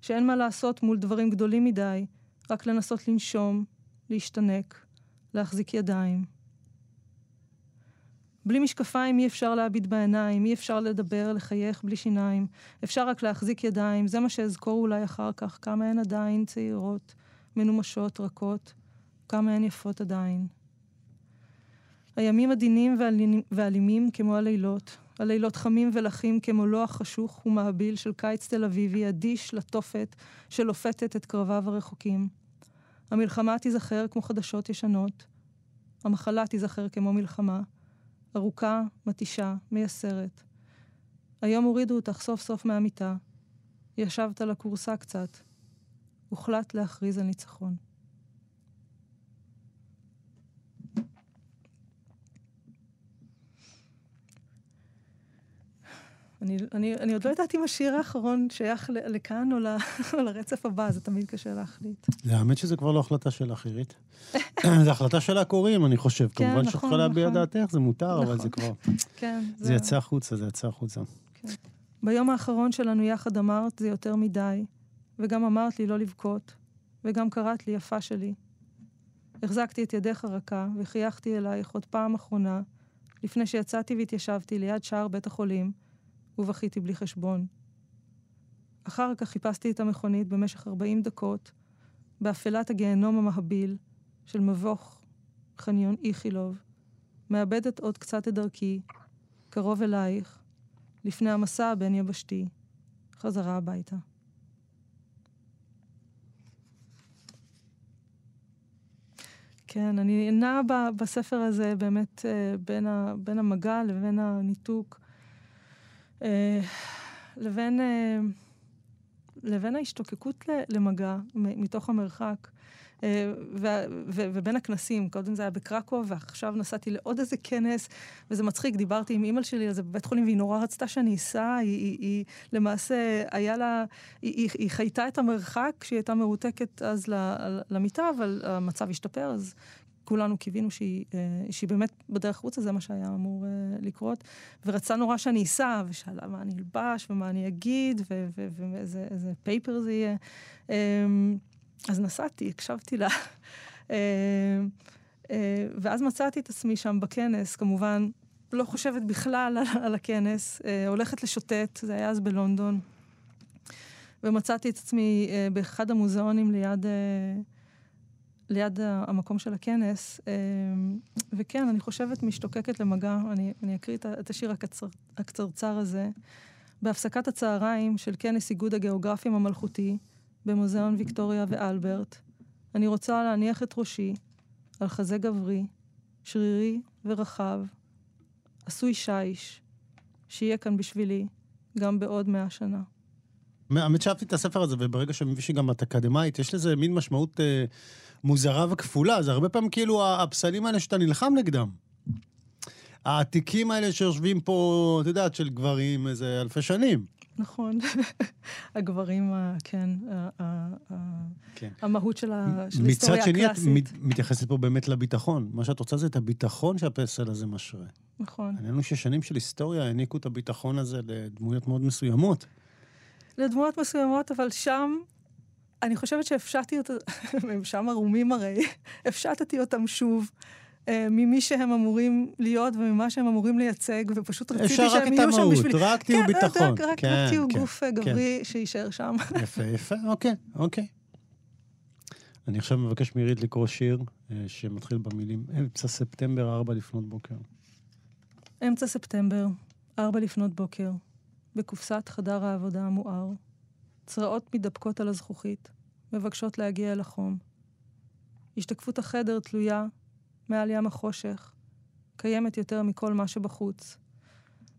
B: שאין מה לעשות מול דברים גדולים מדי, רק לנסות לנשום, להשתנק, להחזיק ידיים. בלי משקפיים אי אפשר להביט בעיניים, אי אפשר לדבר, לחייך בלי שיניים. אפשר רק להחזיק ידיים, זה מה שאזכור אולי אחר כך, כמה הן עדיין צעירות, מנומשות, רכות, כמה הן יפות עדיין. הימים עדינים ואלימים כמו הלילות, הלילות חמים ולחים כמו לוח חשוך ומעביל של קיץ תל אביבי, אדיש לתופת שלופתת את קרביו הרחוקים. המלחמה תיזכר כמו חדשות ישנות. המחלה תיזכר כמו מלחמה. ארוכה, מתישה, מייסרת. היום הורידו אותך סוף סוף מהמיטה. ישבת לכורסה קצת. הוחלט להכריז על ניצחון. אני, אני, אני עוד לא יודעת אם השיר האחרון שייך לכאן או, ל, או לרצף הבא, זה תמיד קשה להחליט.
C: זה האמת שזה כבר לא החלטה שלך, עירית. זו החלטה של הקוראים, אני חושב. כן, כמובן נכון, שאת יכולה להביע נכון. דעתך, זה מותר, נכון. אבל זה כבר... כן. זה, זה יצא החוצה, זה יצא החוצה. כן.
B: ביום האחרון שלנו יחד אמרת, זה יותר מדי, וגם אמרת לי לא לבכות, וגם קראת לי יפה שלי. החזקתי את ידך הרכה, וחייכתי אלייך עוד פעם אחרונה, לפני שיצאתי והתיישבתי ליד שער בית החולים, ובכיתי בלי חשבון. אחר כך חיפשתי את המכונית במשך 40 דקות, באפלת הגיהנום המהביל של מבוך חניון איכילוב, מאבדת עוד קצת את דרכי, קרוב אלייך, לפני המסע הבין-יבשתי, חזרה הביתה. כן, אני נעה בספר הזה באמת אה, בין, ה, בין המגע לבין הניתוק, לבין, אה, לבין ההשתוקקות למגע מתוך המרחק. אה, ו- ו- ובין הכנסים, קודם זה היה בקרקוב, ועכשיו נסעתי לעוד איזה כנס, וזה מצחיק, דיברתי עם אימא שלי על זה בבית חולים, והיא נורא רצתה שאני אסע, היא, היא, היא למעשה, היה לה, היא, היא, היא חייתה את המרחק, שהיא הייתה מרותקת אז למיטה, אבל המצב השתפר, אז כולנו קיווינו שהיא, אה, שהיא באמת בדרך חוצה, זה מה שהיה אמור אה, לקרות. ורצה נורא שאני אסע, ושאלה מה אני אלבש, ומה אני אגיד, ואיזה פייפר זה יהיה. אמ, אז נסעתי, הקשבתי לה. אה, אה, ואז מצאתי את עצמי שם בכנס, כמובן, לא חושבת בכלל על, על הכנס, הולכת לשוטט, זה היה אז בלונדון. ומצאתי את עצמי באחד המוזיאונים ליד, ליד המקום של הכנס. וכן, אני חושבת משתוקקת למגע, אני, אני אקריא את השיר הקצר, הקצרצר הזה. בהפסקת הצהריים של כנס איגוד הגיאוגרפים המלכותי, במוזיאון ויקטוריה ואלברט, אני רוצה להניח את ראשי על חזה גברי, שרירי ורחב, עשוי שיש, שיהיה כאן בשבילי גם בעוד מאה שנה.
C: האמת שאהבתי את הספר הזה, וברגע מבין שגם את אקדמאית, יש לזה מין משמעות אה, מוזרה וכפולה. זה הרבה פעמים כאילו הפסלים האלה שאתה נלחם נגדם. העתיקים האלה שיושבים פה, את יודעת, של גברים איזה אלפי שנים.
B: נכון. הגברים, כן, כן. המהות של ההיסטוריה הקלאסית. מצד
C: שני, את מתייחסת פה באמת לביטחון. מה שאת רוצה זה את הביטחון שהפסל הזה משרה.
B: נכון.
C: העניין הוא ששנים של היסטוריה העניקו את הביטחון הזה לדמויות מאוד מסוימות.
B: לדמויות מסוימות, אבל שם אני חושבת שהפשטתי אותם, הם שם ערומים הרי, הפשטתי אותם שוב. אה, ממי שהם אמורים להיות וממה שהם אמורים לייצג, ופשוט רציתי שהם יהיו שם בשבילי.
C: אפשר רק את המהות, רק תהיו כן, ביטחון.
B: רק, רק, כן, רק תהיו כן, גוף כן. גברי שיישאר שם.
C: יפה, יפה, אוקיי, אוקיי. אני עכשיו מבקש מעירית לקרוא שיר אה, שמתחיל במילים אמצע ספטמבר, ארבע לפנות בוקר.
B: אמצע ספטמבר, ארבע לפנות בוקר, בקופסת חדר העבודה המואר. צרעות מתדפקות על הזכוכית, מבקשות להגיע אל החום. השתקפות החדר תלויה מעל ים החושך, קיימת יותר מכל מה שבחוץ.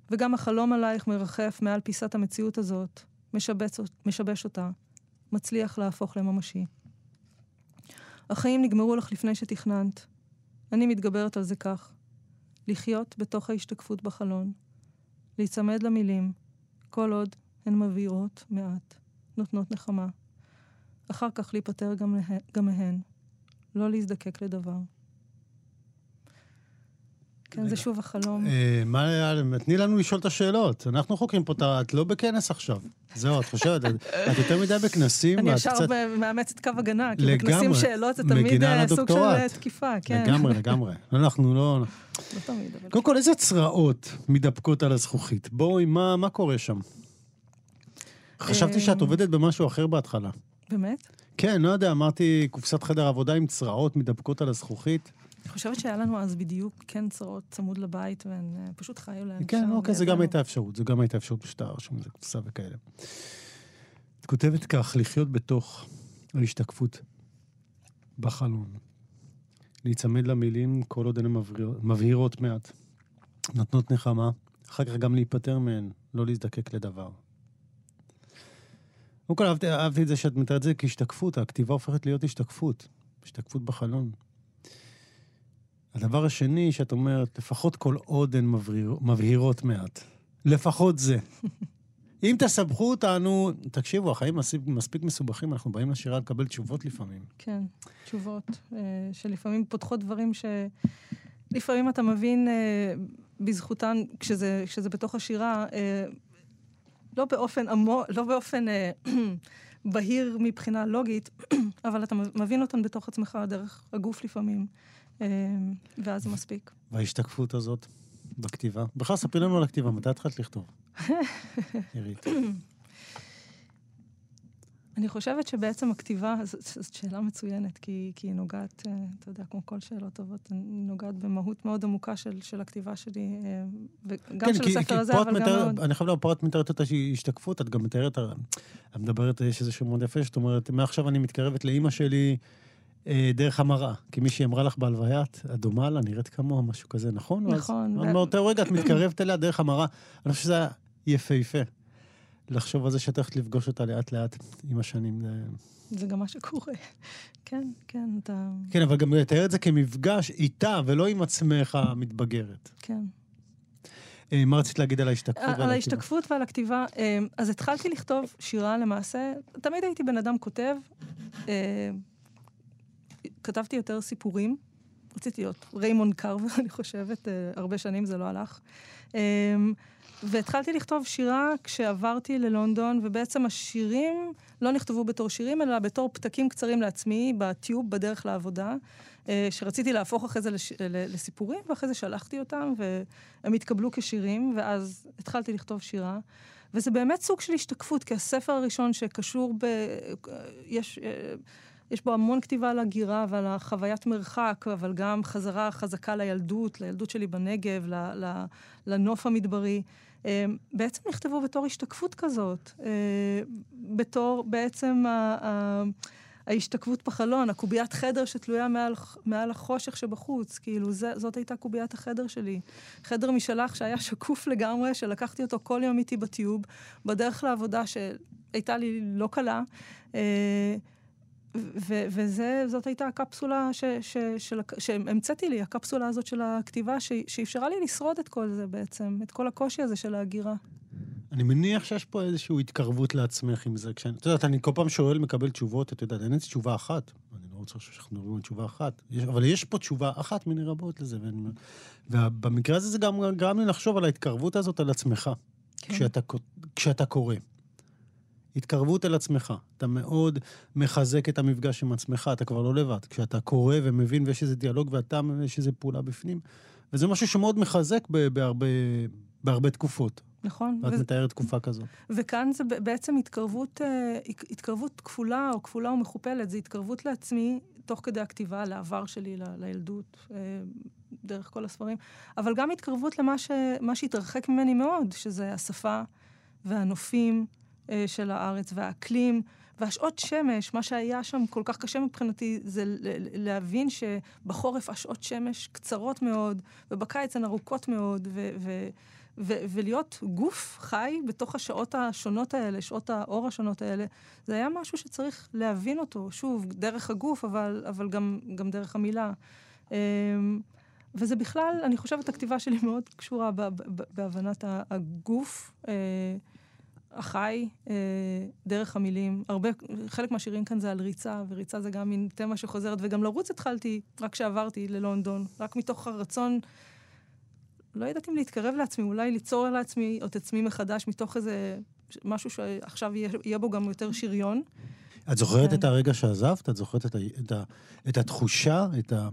B: וגם החלום עלייך מרחף מעל פיסת המציאות הזאת, משבץ, משבש אותה, מצליח להפוך לממשי. החיים נגמרו לך לפני שתכננת. אני מתגברת על זה כך. לחיות בתוך ההשתקפות בחלון. להיצמד למילים, כל עוד הן מבהירות מעט, נותנות נחמה. אחר כך להיפטר גם, לה... גם מהן. לא להזדקק לדבר. כן, זה שוב החלום.
C: אה, מה, היה, תני לנו לשאול את השאלות. אנחנו חוקרים פה, את לא בכנס עכשיו. זהו, את חושבת, את יותר מדי בכנסים,
B: אני ישר מאמצת קו הגנה, כי בכנסים שאלות זה תמיד אה, סוג של אה, תקיפה, כן.
C: לגמרי, לגמרי. אנחנו לא...
B: לא תמיד,
C: אבל... קודם כל, איזה צרעות מתדפקות על הזכוכית? בואי, מה קורה שם? חשבתי שאת עובדת במשהו אחר בהתחלה.
B: באמת?
C: כן, לא יודע, אמרתי, קופסת חדר עבודה עם צרעות מתדפקות על הזכוכית.
B: אני חושבת שהיה לנו אז בדיוק כן צרות צמוד לבית, והן אה, פשוט חיו להם
C: כן, שם. כן, אוקיי, זה גם הייתה אפשרות, זה גם הייתה אפשרות שאתה רשום לזה קופסה וכאלה. את כותבת כך, לחיות בתוך ההשתקפות בחלון. להיצמד למילים כל עוד הן מבהירות מעט. נותנות נחמה, אחר כך גם להיפטר מהן, לא להזדקק לדבר. קודם כל אהבתי, אהבתי את זה שאת מתארת את זה כהשתקפות, הכתיבה הופכת להיות השתקפות. השתקפות בחלון. הדבר השני, שאת אומרת, לפחות כל עוד הן מבהיר, מבהירות מעט. לפחות זה. אם תסבכו אותנו, תקשיבו, החיים מספיק, מספיק מסובכים, אנחנו באים לשירה לקבל תשובות לפעמים.
B: כן, תשובות, אה, שלפעמים פותחות דברים שלפעמים אתה מבין אה, בזכותן, כשזה, כשזה בתוך השירה, אה, לא באופן עמו, לא באופן בהיר מבחינה לוגית, אבל אתה מבין אותן בתוך עצמך דרך הגוף לפעמים. אמ, ואז זה מספיק.
C: וההשתקפות הזאת בכתיבה? בכלל, ספרי לנו על הכתיבה, מתי התחלת לכתוב? עירית.
B: אני חושבת שבעצם הכתיבה, זאת שאלה מצוינת, כי, כי היא נוגעת, אה, אתה יודע, כמו כל שאלות טובות, היא נוגעת במהות מאוד עמוקה של, של הכתיבה שלי, אה, וגם כן, של כי, הספר כי הזה, אבל
C: מתאר,
B: גם מאוד...
C: אני חייב לומר, פה את מתארת את השתקפות, את גם מתארת, את מדברת, יש איזשהו מאוד יפה, שאת אומרת, מעכשיו אני מתקרבת לאימא שלי אה, דרך המראה, כי מישהי אמרה לך בהלוויה, את דומה לה, נראית כמוה, משהו כזה, נכון?
B: נכון.
C: אז, ו... מאותו רגע את מתקרבת אליה דרך המראה. אני חושב שזה היה יפהפה. לחשוב על זה שאת הולכת לפגוש אותה לאט-לאט עם השנים. זה...
B: גם מה שקורה. כן, כן, אתה...
C: כן, אבל גם לתאר את זה כמפגש איתה, ולא עם עצמך המתבגרת.
B: כן.
C: אה, מה רצית להגיד על ההשתקפות ועל
B: הכתיבה? על ההשתקפות ועל הכתיבה. אה, אז התחלתי לכתוב שירה למעשה. תמיד הייתי בן אדם כותב. אה, כתבתי יותר סיפורים. רציתי להיות ריימון קרבר, אני חושבת, הרבה שנים זה לא הלך. והתחלתי לכתוב שירה כשעברתי ללונדון, ובעצם השירים לא נכתבו בתור שירים, אלא בתור פתקים קצרים לעצמי, בטיוב בדרך לעבודה, אה, שרציתי להפוך אחרי זה לש... לסיפורים, ואחרי זה שלחתי אותם, והם התקבלו כשירים, ואז התחלתי לכתוב שירה. וזה באמת סוג של השתקפות, כי הספר הראשון שקשור ב... יש... אה, יש בו המון כתיבה על הגירה ועל החוויית מרחק, אבל גם חזרה חזקה לילדות, לילדות שלי בנגב, לנוף המדברי. אה, בעצם נכתבו בתור השתקפות כזאת, אה, בתור בעצם ההשתקפות בחלון, הקוביית חדר שתלויה מעל, מעל החושך שבחוץ, כאילו זה, זאת הייתה קוביית החדר שלי. חדר משלח שהיה שקוף לגמרי, שלקחתי אותו כל יום איתי בטיוב, בדרך לעבודה שהייתה לי לא קלה. וזאת הייתה הקפסולה שהמצאתי לי, הקפסולה הזאת של הכתיבה, שאפשרה לי לשרוד את כל זה בעצם, את כל הקושי הזה של ההגירה.
C: אני מניח שיש פה איזושהי התקרבות לעצמך עם זה. כשאני, את יודעת, אני כל פעם שואל, מקבל תשובות, את יודעת, אין איזה תשובה אחת. אני לא רוצה שאנחנו מדברים על תשובה אחת. יש, אבל יש פה תשובה אחת מיני רבות לזה. ואני, ובמקרה הזה זה גם גרם לי לחשוב על ההתקרבות הזאת על עצמך. כן. כשאתה, כשאתה קורא. התקרבות אל עצמך. אתה מאוד מחזק את המפגש עם עצמך, אתה כבר לא לבד. כשאתה קורא ומבין ויש איזה דיאלוג ואתה, יש איזה פעולה בפנים. וזה משהו שמאוד מחזק בהרבה, בהרבה תקופות.
B: נכון.
C: ואת ו... מתארת תקופה כזאת.
B: וכאן זה בעצם התקרבות, אה, התקרבות כפולה או כפולה ומכופלת. זה התקרבות לעצמי תוך כדי הכתיבה, לעבר שלי, ל... לילדות, אה, דרך כל הספרים, אבל גם התקרבות למה ש... שהתרחק ממני מאוד, שזה השפה והנופים של הארץ והאקלים. והשעות שמש, מה שהיה שם כל כך קשה מבחינתי, זה להבין שבחורף השעות שמש קצרות מאוד, ובקיץ הן ארוכות מאוד, ולהיות גוף חי בתוך השעות השונות האלה, שעות האור השונות האלה, זה היה משהו שצריך להבין אותו, שוב, דרך הגוף, אבל, אבל גם, גם דרך המילה. אמ, וזה בכלל, אני חושבת, הכתיבה שלי מאוד קשורה בהבנת הגוף. החי אה, דרך המילים. הרבה, חלק מהשירים כאן זה על ריצה, וריצה זה גם מין תמה שחוזרת, וגם לרוץ התחלתי רק כשעברתי ללונדון, רק מתוך הרצון, לא יודעת אם להתקרב לעצמי, אולי ליצור לעצמי או את עצמי מחדש, מתוך איזה משהו שעכשיו יהיה, יהיה בו גם יותר שריון.
C: את זוכרת כן. את הרגע שעזבת? את זוכרת את, ה, את, ה, את התחושה, את ה...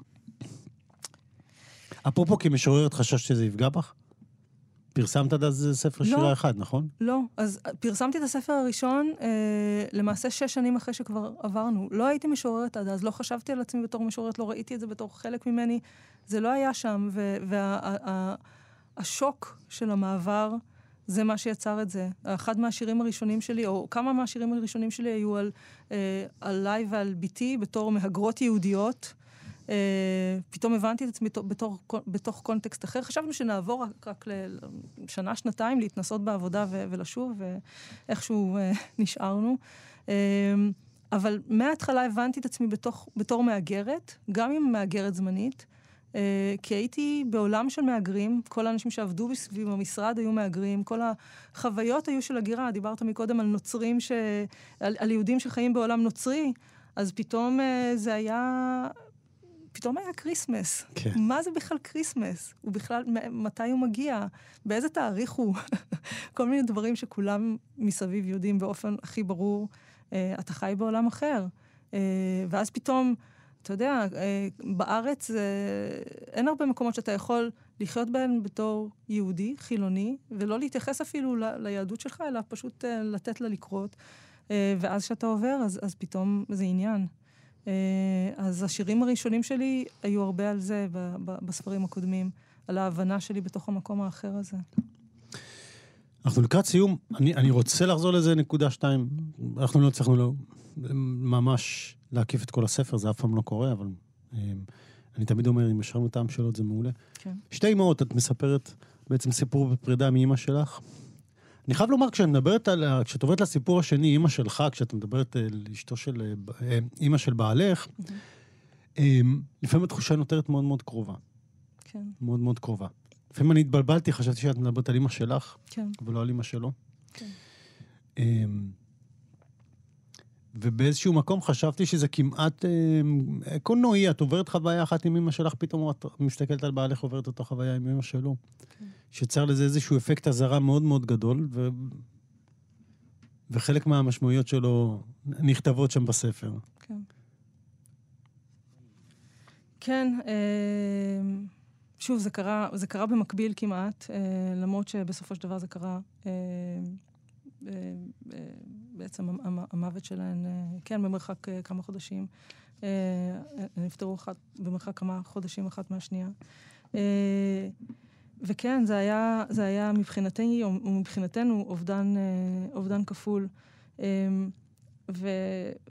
C: אפרופו כמשוררת חששת שזה יפגע בך? פרסמת עד אז ספר לא, שירה אחד, נכון?
B: לא. אז פרסמתי את הספר הראשון אה, למעשה שש שנים אחרי שכבר עברנו. לא הייתי משוררת עד אז, לא חשבתי על עצמי בתור משוררת, לא ראיתי את זה בתור חלק ממני. זה לא היה שם, והשוק וה, של המעבר, זה מה שיצר את זה. אחד מהשירים הראשונים שלי, או כמה מהשירים הראשונים שלי היו על, אה, עליי ועל בתי בתור מהגרות יהודיות. אה, פתאום הבנתי את עצמי בתור, בתוך קונטקסט אחר. חשבנו שנעבור רק, רק לשנה, שנתיים להתנסות בעבודה ו, ולשוב, ואיכשהו אה, נשארנו. אה, אבל מההתחלה הבנתי את עצמי בתוך, בתור מהגרת, גם אם מהגרת זמנית, כי הייתי בעולם של מהגרים, כל האנשים שעבדו סביב המשרד היו מהגרים, כל החוויות היו של הגירה. דיברת מקודם על נוצרים, ש... על, על יהודים שחיים בעולם נוצרי, אז פתאום זה היה פתאום היה כריסמס. כן. מה זה בכלל כריסמס? הוא בכלל, מתי הוא מגיע? באיזה תאריך הוא? כל מיני דברים שכולם מסביב יודעים באופן הכי ברור, אה, אתה חי בעולם אחר. אה, ואז פתאום, אתה יודע, אה, בארץ אה, אין הרבה מקומות שאתה יכול לחיות בהם בתור יהודי, חילוני, ולא להתייחס אפילו ל, ליהדות שלך, אלא פשוט אה, לתת לה לקרות. אה, ואז כשאתה עובר, אז, אז פתאום זה עניין. אה, אז השירים הראשונים שלי היו הרבה על זה בספרים הקודמים, על ההבנה שלי בתוך המקום האחר הזה.
C: אנחנו לקראת סיום, אני, אני רוצה לחזור לזה נקודה שתיים. אנחנו לא הצלחנו לא, ממש להקיף את כל הספר, זה אף פעם לא קורה, אבל אה, אני תמיד אומר, אם השארנו טעם שאלות זה מעולה.
B: כן.
C: שתי אמהות, את מספרת בעצם סיפור בפרידה מאימא שלך. אני חייב לומר, כשאת מדברת על, כשאת עוברת לסיפור השני, אימא שלך, כשאת מדברת על אשתו של, אה, אה, אימא של בעלך, אה, לפעמים התחושה נותרת מאוד מאוד קרובה.
B: כן,
C: מאוד מאוד קרובה. לפעמים אני התבלבלתי, חשבתי שאת מדברת על אימא שלך,
B: כן,
C: ולא על אימא שלו.
B: כן.
C: אמ, ובאיזשהו מקום חשבתי שזה כמעט אמ, קולנועי, את עוברת חוויה אחת עם אמא שלך, פתאום את מסתכלת על בעלך, עוברת אותה חוויה עם אמא שלו.
B: כן.
C: שיצר לזה איזשהו אפקט אזהרה מאוד מאוד גדול, ו... וחלק מהמשמעויות שלו נכתבות שם בספר.
B: כן. כן, אה, שוב, זה קרה, זה קרה במקביל כמעט, אה, למרות שבסופו של דבר זה קרה, אה, בעצם המ- המוות שלהן, כן, במרחק כמה חודשים. נפטרו אחת, במרחק כמה חודשים אחת מהשנייה. וכן, זה היה, זה היה מבחינתי, או מבחינתנו, אובדן, אה, אובדן כפול. אה, ו,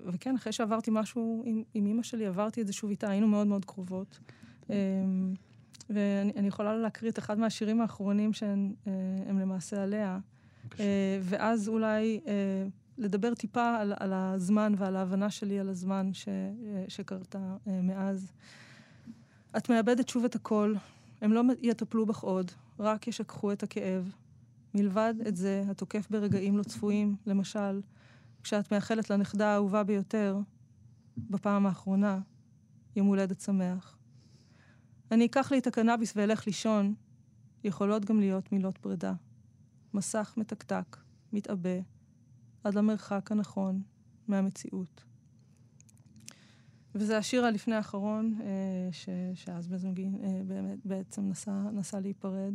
B: וכן, אחרי שעברתי משהו עם, עם אימא שלי, עברתי את זה שוב איתה, היינו מאוד מאוד קרובות. אמ, ואני אני יכולה להקריא את אחד מהשירים האחרונים שהם אה, למעשה עליה. אה, ואז אולי לדבר טיפה על, על הזמן ועל ההבנה שלי על הזמן ש, שקרתה מאז. את מאבדת שוב את הכל, הם לא יטפלו בך עוד, רק ישככו את הכאב. מלבד את זה, התוקף ברגעים לא צפויים, למשל, כשאת מאחלת לנכדה האהובה ביותר, בפעם האחרונה, יום הולדת שמח. אני אקח לי את הקנאביס ואלך לישון, יכולות גם להיות מילות פרידה. מסך מתקתק, מתעבה, עד למרחק הנכון מהמציאות. וזה השיר הלפני האחרון, אה, ש, שאז בן זוגי אה, באמת בעצם נסע, נסע להיפרד.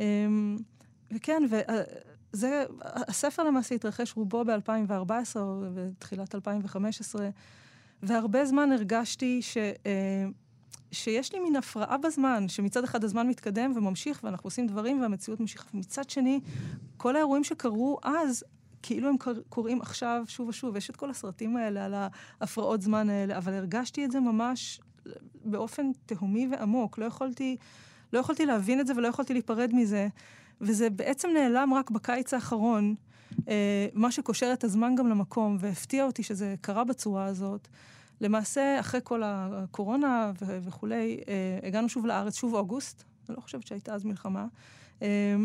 B: אה, וכן, וזה, הספר למעשה התרחש רובו ב-2014 או בתחילת 2015, והרבה זמן הרגשתי ש... אה, שיש לי מין הפרעה בזמן, שמצד אחד הזמן מתקדם וממשיך ואנחנו עושים דברים והמציאות ממשיכה, ומצד שני, כל האירועים שקרו אז, כאילו הם קורים עכשיו שוב ושוב. יש את כל הסרטים האלה על ההפרעות זמן האלה, אבל הרגשתי את זה ממש באופן תהומי ועמוק. לא יכולתי, לא יכולתי להבין את זה ולא יכולתי להיפרד מזה. וזה בעצם נעלם רק בקיץ האחרון, אה, מה שקושר את הזמן גם למקום, והפתיע אותי שזה קרה בצורה הזאת. למעשה, אחרי כל הקורונה ו- וכולי, אה, הגענו שוב לארץ, שוב אוגוסט, אני לא חושבת שהייתה אז מלחמה. אה,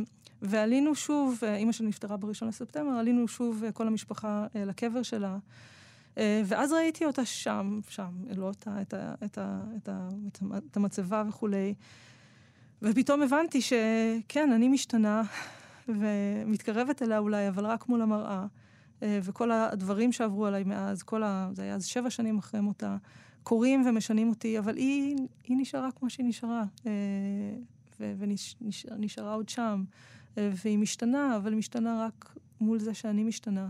B: ועלינו שוב, אה, אימא שלי נפטרה בראשון לספטמבר, עלינו שוב אה, כל המשפחה אה, לקבר שלה. ואז ראיתי אותה שם, שם, לא אותה, את, ה, את, ה, את, ה, את, ה, את המצבה וכולי. ופתאום הבנתי שכן, אני משתנה ומתקרבת אליה אולי, אבל רק מול המראה. אה, וכל הדברים שעברו עליי מאז, כל ה... זה היה אז שבע שנים אחרי מותה, קורים ומשנים אותי, אבל היא, היא נשארה כמו שהיא נשארה. ונשארה עוד שם. והיא משתנה, אבל היא משתנה רק מול זה שאני משתנה.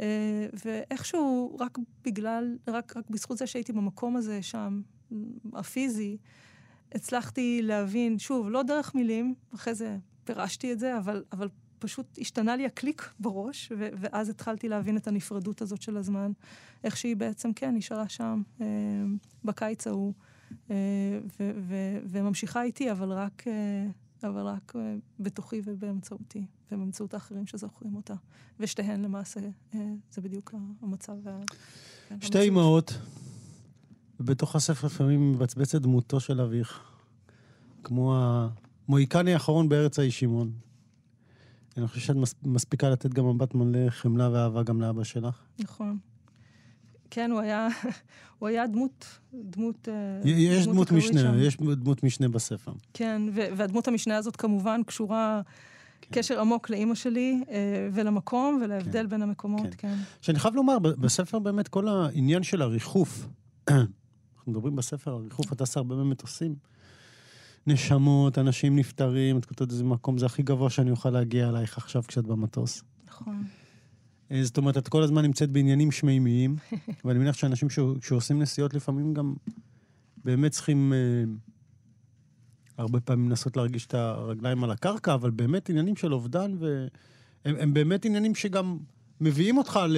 B: אה, ואיכשהו, רק בגלל, רק, רק בזכות זה שהייתי במקום הזה, שם, הפיזי, הצלחתי להבין, שוב, לא דרך מילים, אחרי זה פירשתי את זה, אבל, אבל פשוט השתנה לי הקליק בראש, ו- ואז התחלתי להבין את הנפרדות הזאת של הזמן, איך שהיא בעצם, כן, נשארה שם אה, בקיץ ההוא, אה, ו- ו- וממשיכה איתי, אבל רק, אה, אבל רק אה, בתוכי ובאמצעותי, ובאמצעות האחרים שזוכרים אותה. ושתיהן למעשה, אה, זה בדיוק המצב. כן,
C: שתי
B: המציאות.
C: אמהות, ובתוך הספר לפעמים מבצבצת דמותו של אביך, כמו המוהיקני האחרון בארץ האי שמעון. אני חושב שאת מס- מספיקה לתת גם מבט מלא חמלה ואהבה גם לאבא שלך.
B: נכון. כן, הוא היה, הוא היה דמות, דמות... אה,
C: יש דמות
B: עיקרית
C: משנה,
B: שם.
C: יש דמות משנה בספר.
B: כן, והדמות המשנה הזאת כמובן קשורה
C: כן.
B: קשר עמוק לאימא שלי אה, ולמקום ולהבדל
C: כן.
B: בין המקומות,
C: כן.
B: כן.
C: שאני חייב לומר, בספר באמת כל העניין של הריחוף, אנחנו מדברים בספר על ריחוף, אתה עושה הרבה במטוסים. נשמות, אנשים נפטרים, את כותבת איזה מקום, זה הכי גבוה שאני אוכל להגיע אלייך עכשיו כשאת במטוס.
B: נכון.
C: אה, זאת אומרת, את כל הזמן נמצאת בעניינים שמימיים, ואני מניח שאנשים ש... שעושים נסיעות לפעמים גם באמת צריכים אה, הרבה פעמים לנסות להרגיש את הרגליים על הקרקע, אבל באמת עניינים של אובדן, והם באמת עניינים שגם מביאים אותך ל...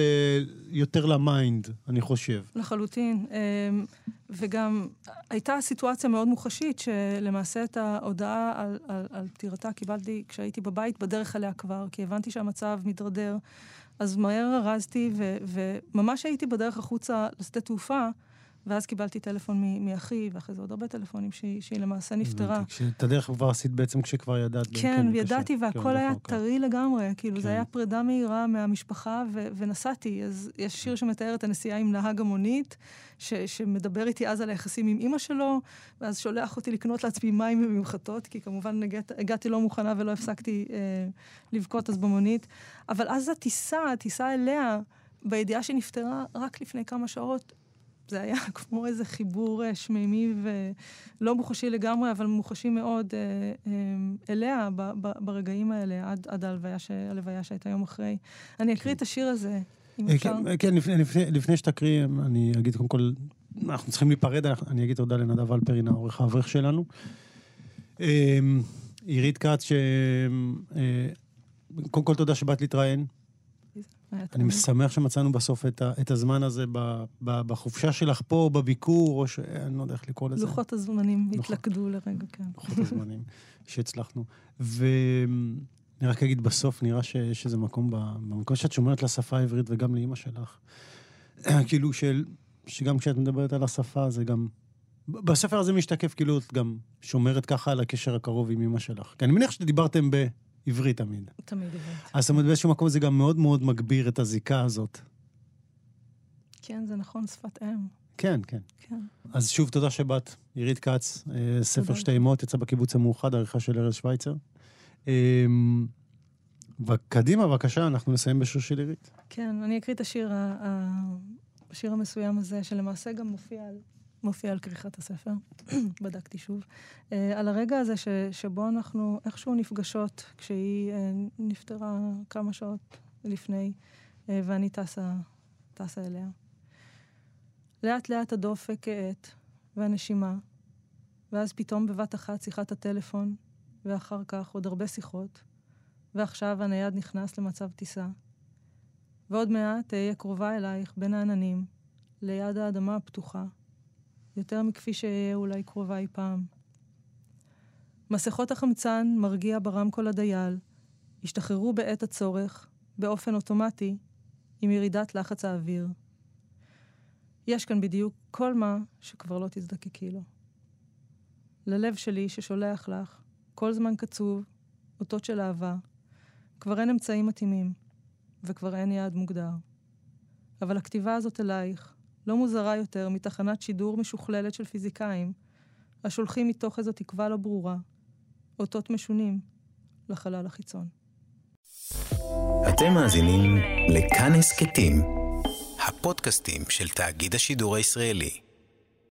C: יותר ל mind, אני חושב.
B: לחלוטין. אמ, וגם הייתה סיטואציה מאוד מוחשית, שלמעשה את ההודעה על, על, על פטירתה קיבלתי כשהייתי בבית, בדרך אליה כבר, כי הבנתי שהמצב מתדרדר. אז מהר ארזתי, וממש הייתי בדרך החוצה לשדה תעופה. ואז קיבלתי טלפון מאחי, ואחרי זה עוד הרבה טלפונים שהיא, שהיא למעשה נפטרה.
C: את הדרך כבר עשית בעצם כשכבר ידעת.
B: כן, כן ידעתי, כן, והכל כן, היה נכון, טרי לגמרי. כאילו, כן. זה היה פרידה מהירה מהמשפחה, ו- ונסעתי. אז יש שיר שמתאר את הנסיעה עם נהג המונית, ש- שמדבר איתי אז על היחסים עם אימא שלו, ואז שולח אותי לקנות לעצמי מים וממחטות, כי כמובן הגעת, הגעתי לא מוכנה ולא הפסקתי אה, לבכות אז במונית. אבל אז הטיסה, הטיסה אליה, בידיעה שנפטרה רק לפני כמה שעות, זה היה כמו איזה חיבור אה, שמימי ולא מוחשי לגמרי, אבל מוחשי מאוד אה, אה, אליה ברגעים האלה, עד, עד ההלוויה, ש, הלוויה שהייתה יום אחרי. אני אקריא כן. את השיר הזה, אם אפשר.
C: כן, כן לפני, לפני, לפני שתקריא, אני אגיד קודם כל, אנחנו צריכים להיפרד, אני אגיד תודה לנדב אלפרין, העורך האברך שלנו. עירית כץ, ש... קודם כל תודה שבאת להתראיין. אני שמח שמצאנו בסוף את, ה, את הזמן הזה ב, ב, בחופשה שלך פה, בביקור, או ש... אני לא יודע איך לקרוא לזה.
B: לוחות הזמנים לוחות, התלכדו לרגע, כן.
C: לוחות הזמנים שהצלחנו. ואני רק אגיד בסוף, נראה שיש איזה מקום, במקום שאת שומרת לשפה העברית וגם לאימא שלך. כאילו של, שגם כשאת מדברת על השפה, זה גם... בספר הזה משתקף כאילו את גם שומרת ככה על הקשר הקרוב עם אימא שלך. כי אני מניח שדיברתם ב... עברית תמיד.
B: תמיד עברית.
C: אז זאת אומרת, באיזשהו מקום זה גם מאוד מאוד מגביר את הזיקה הזאת.
B: כן, זה נכון, שפת אם.
C: כן, כן. כן. אז שוב, תודה שבאת, עירית כץ, אה, ספר שתי אמות, יצא בקיבוץ המאוחד, עריכה של ארז שווייצר. אמ, וקדימה, בבקשה, אנחנו נסיים בשיר של עירית.
B: כן, אני אקריא את השיר, השיר המסוים הזה, שלמעשה גם מופיע על מופיע על כריכת הספר, בדקתי שוב, uh, על הרגע הזה ש, שבו אנחנו איכשהו נפגשות, כשהיא uh, נפטרה כמה שעות לפני, uh, ואני טסה, טסה אליה. לאט לאט הדופק האט, והנשימה, ואז פתאום בבת אחת שיחת הטלפון, ואחר כך עוד הרבה שיחות, ועכשיו הנייד נכנס למצב טיסה. ועוד מעט תהיה קרובה אלייך בין העננים, ליד האדמה הפתוחה, יותר מכפי שאהיה אולי קרובה אי פעם. מסכות החמצן מרגיע ברמקול הדייל, השתחררו בעת הצורך, באופן אוטומטי, עם ירידת לחץ האוויר. יש כאן בדיוק כל מה שכבר לא תזדקקי לו. ללב שלי ששולח לך, כל זמן קצוב, אותות של אהבה, כבר אין אמצעים מתאימים, וכבר אין יעד מוגדר. אבל הכתיבה הזאת אלייך, לא מוזרה יותר מתחנת שידור משוכללת של פיזיקאים, השולחים מתוך איזו תקווה לא ברורה, אותות משונים, לחלל החיצון.
A: אתם מאזינים לכאן הסכתים, הפודקאסטים של תאגיד השידור הישראלי.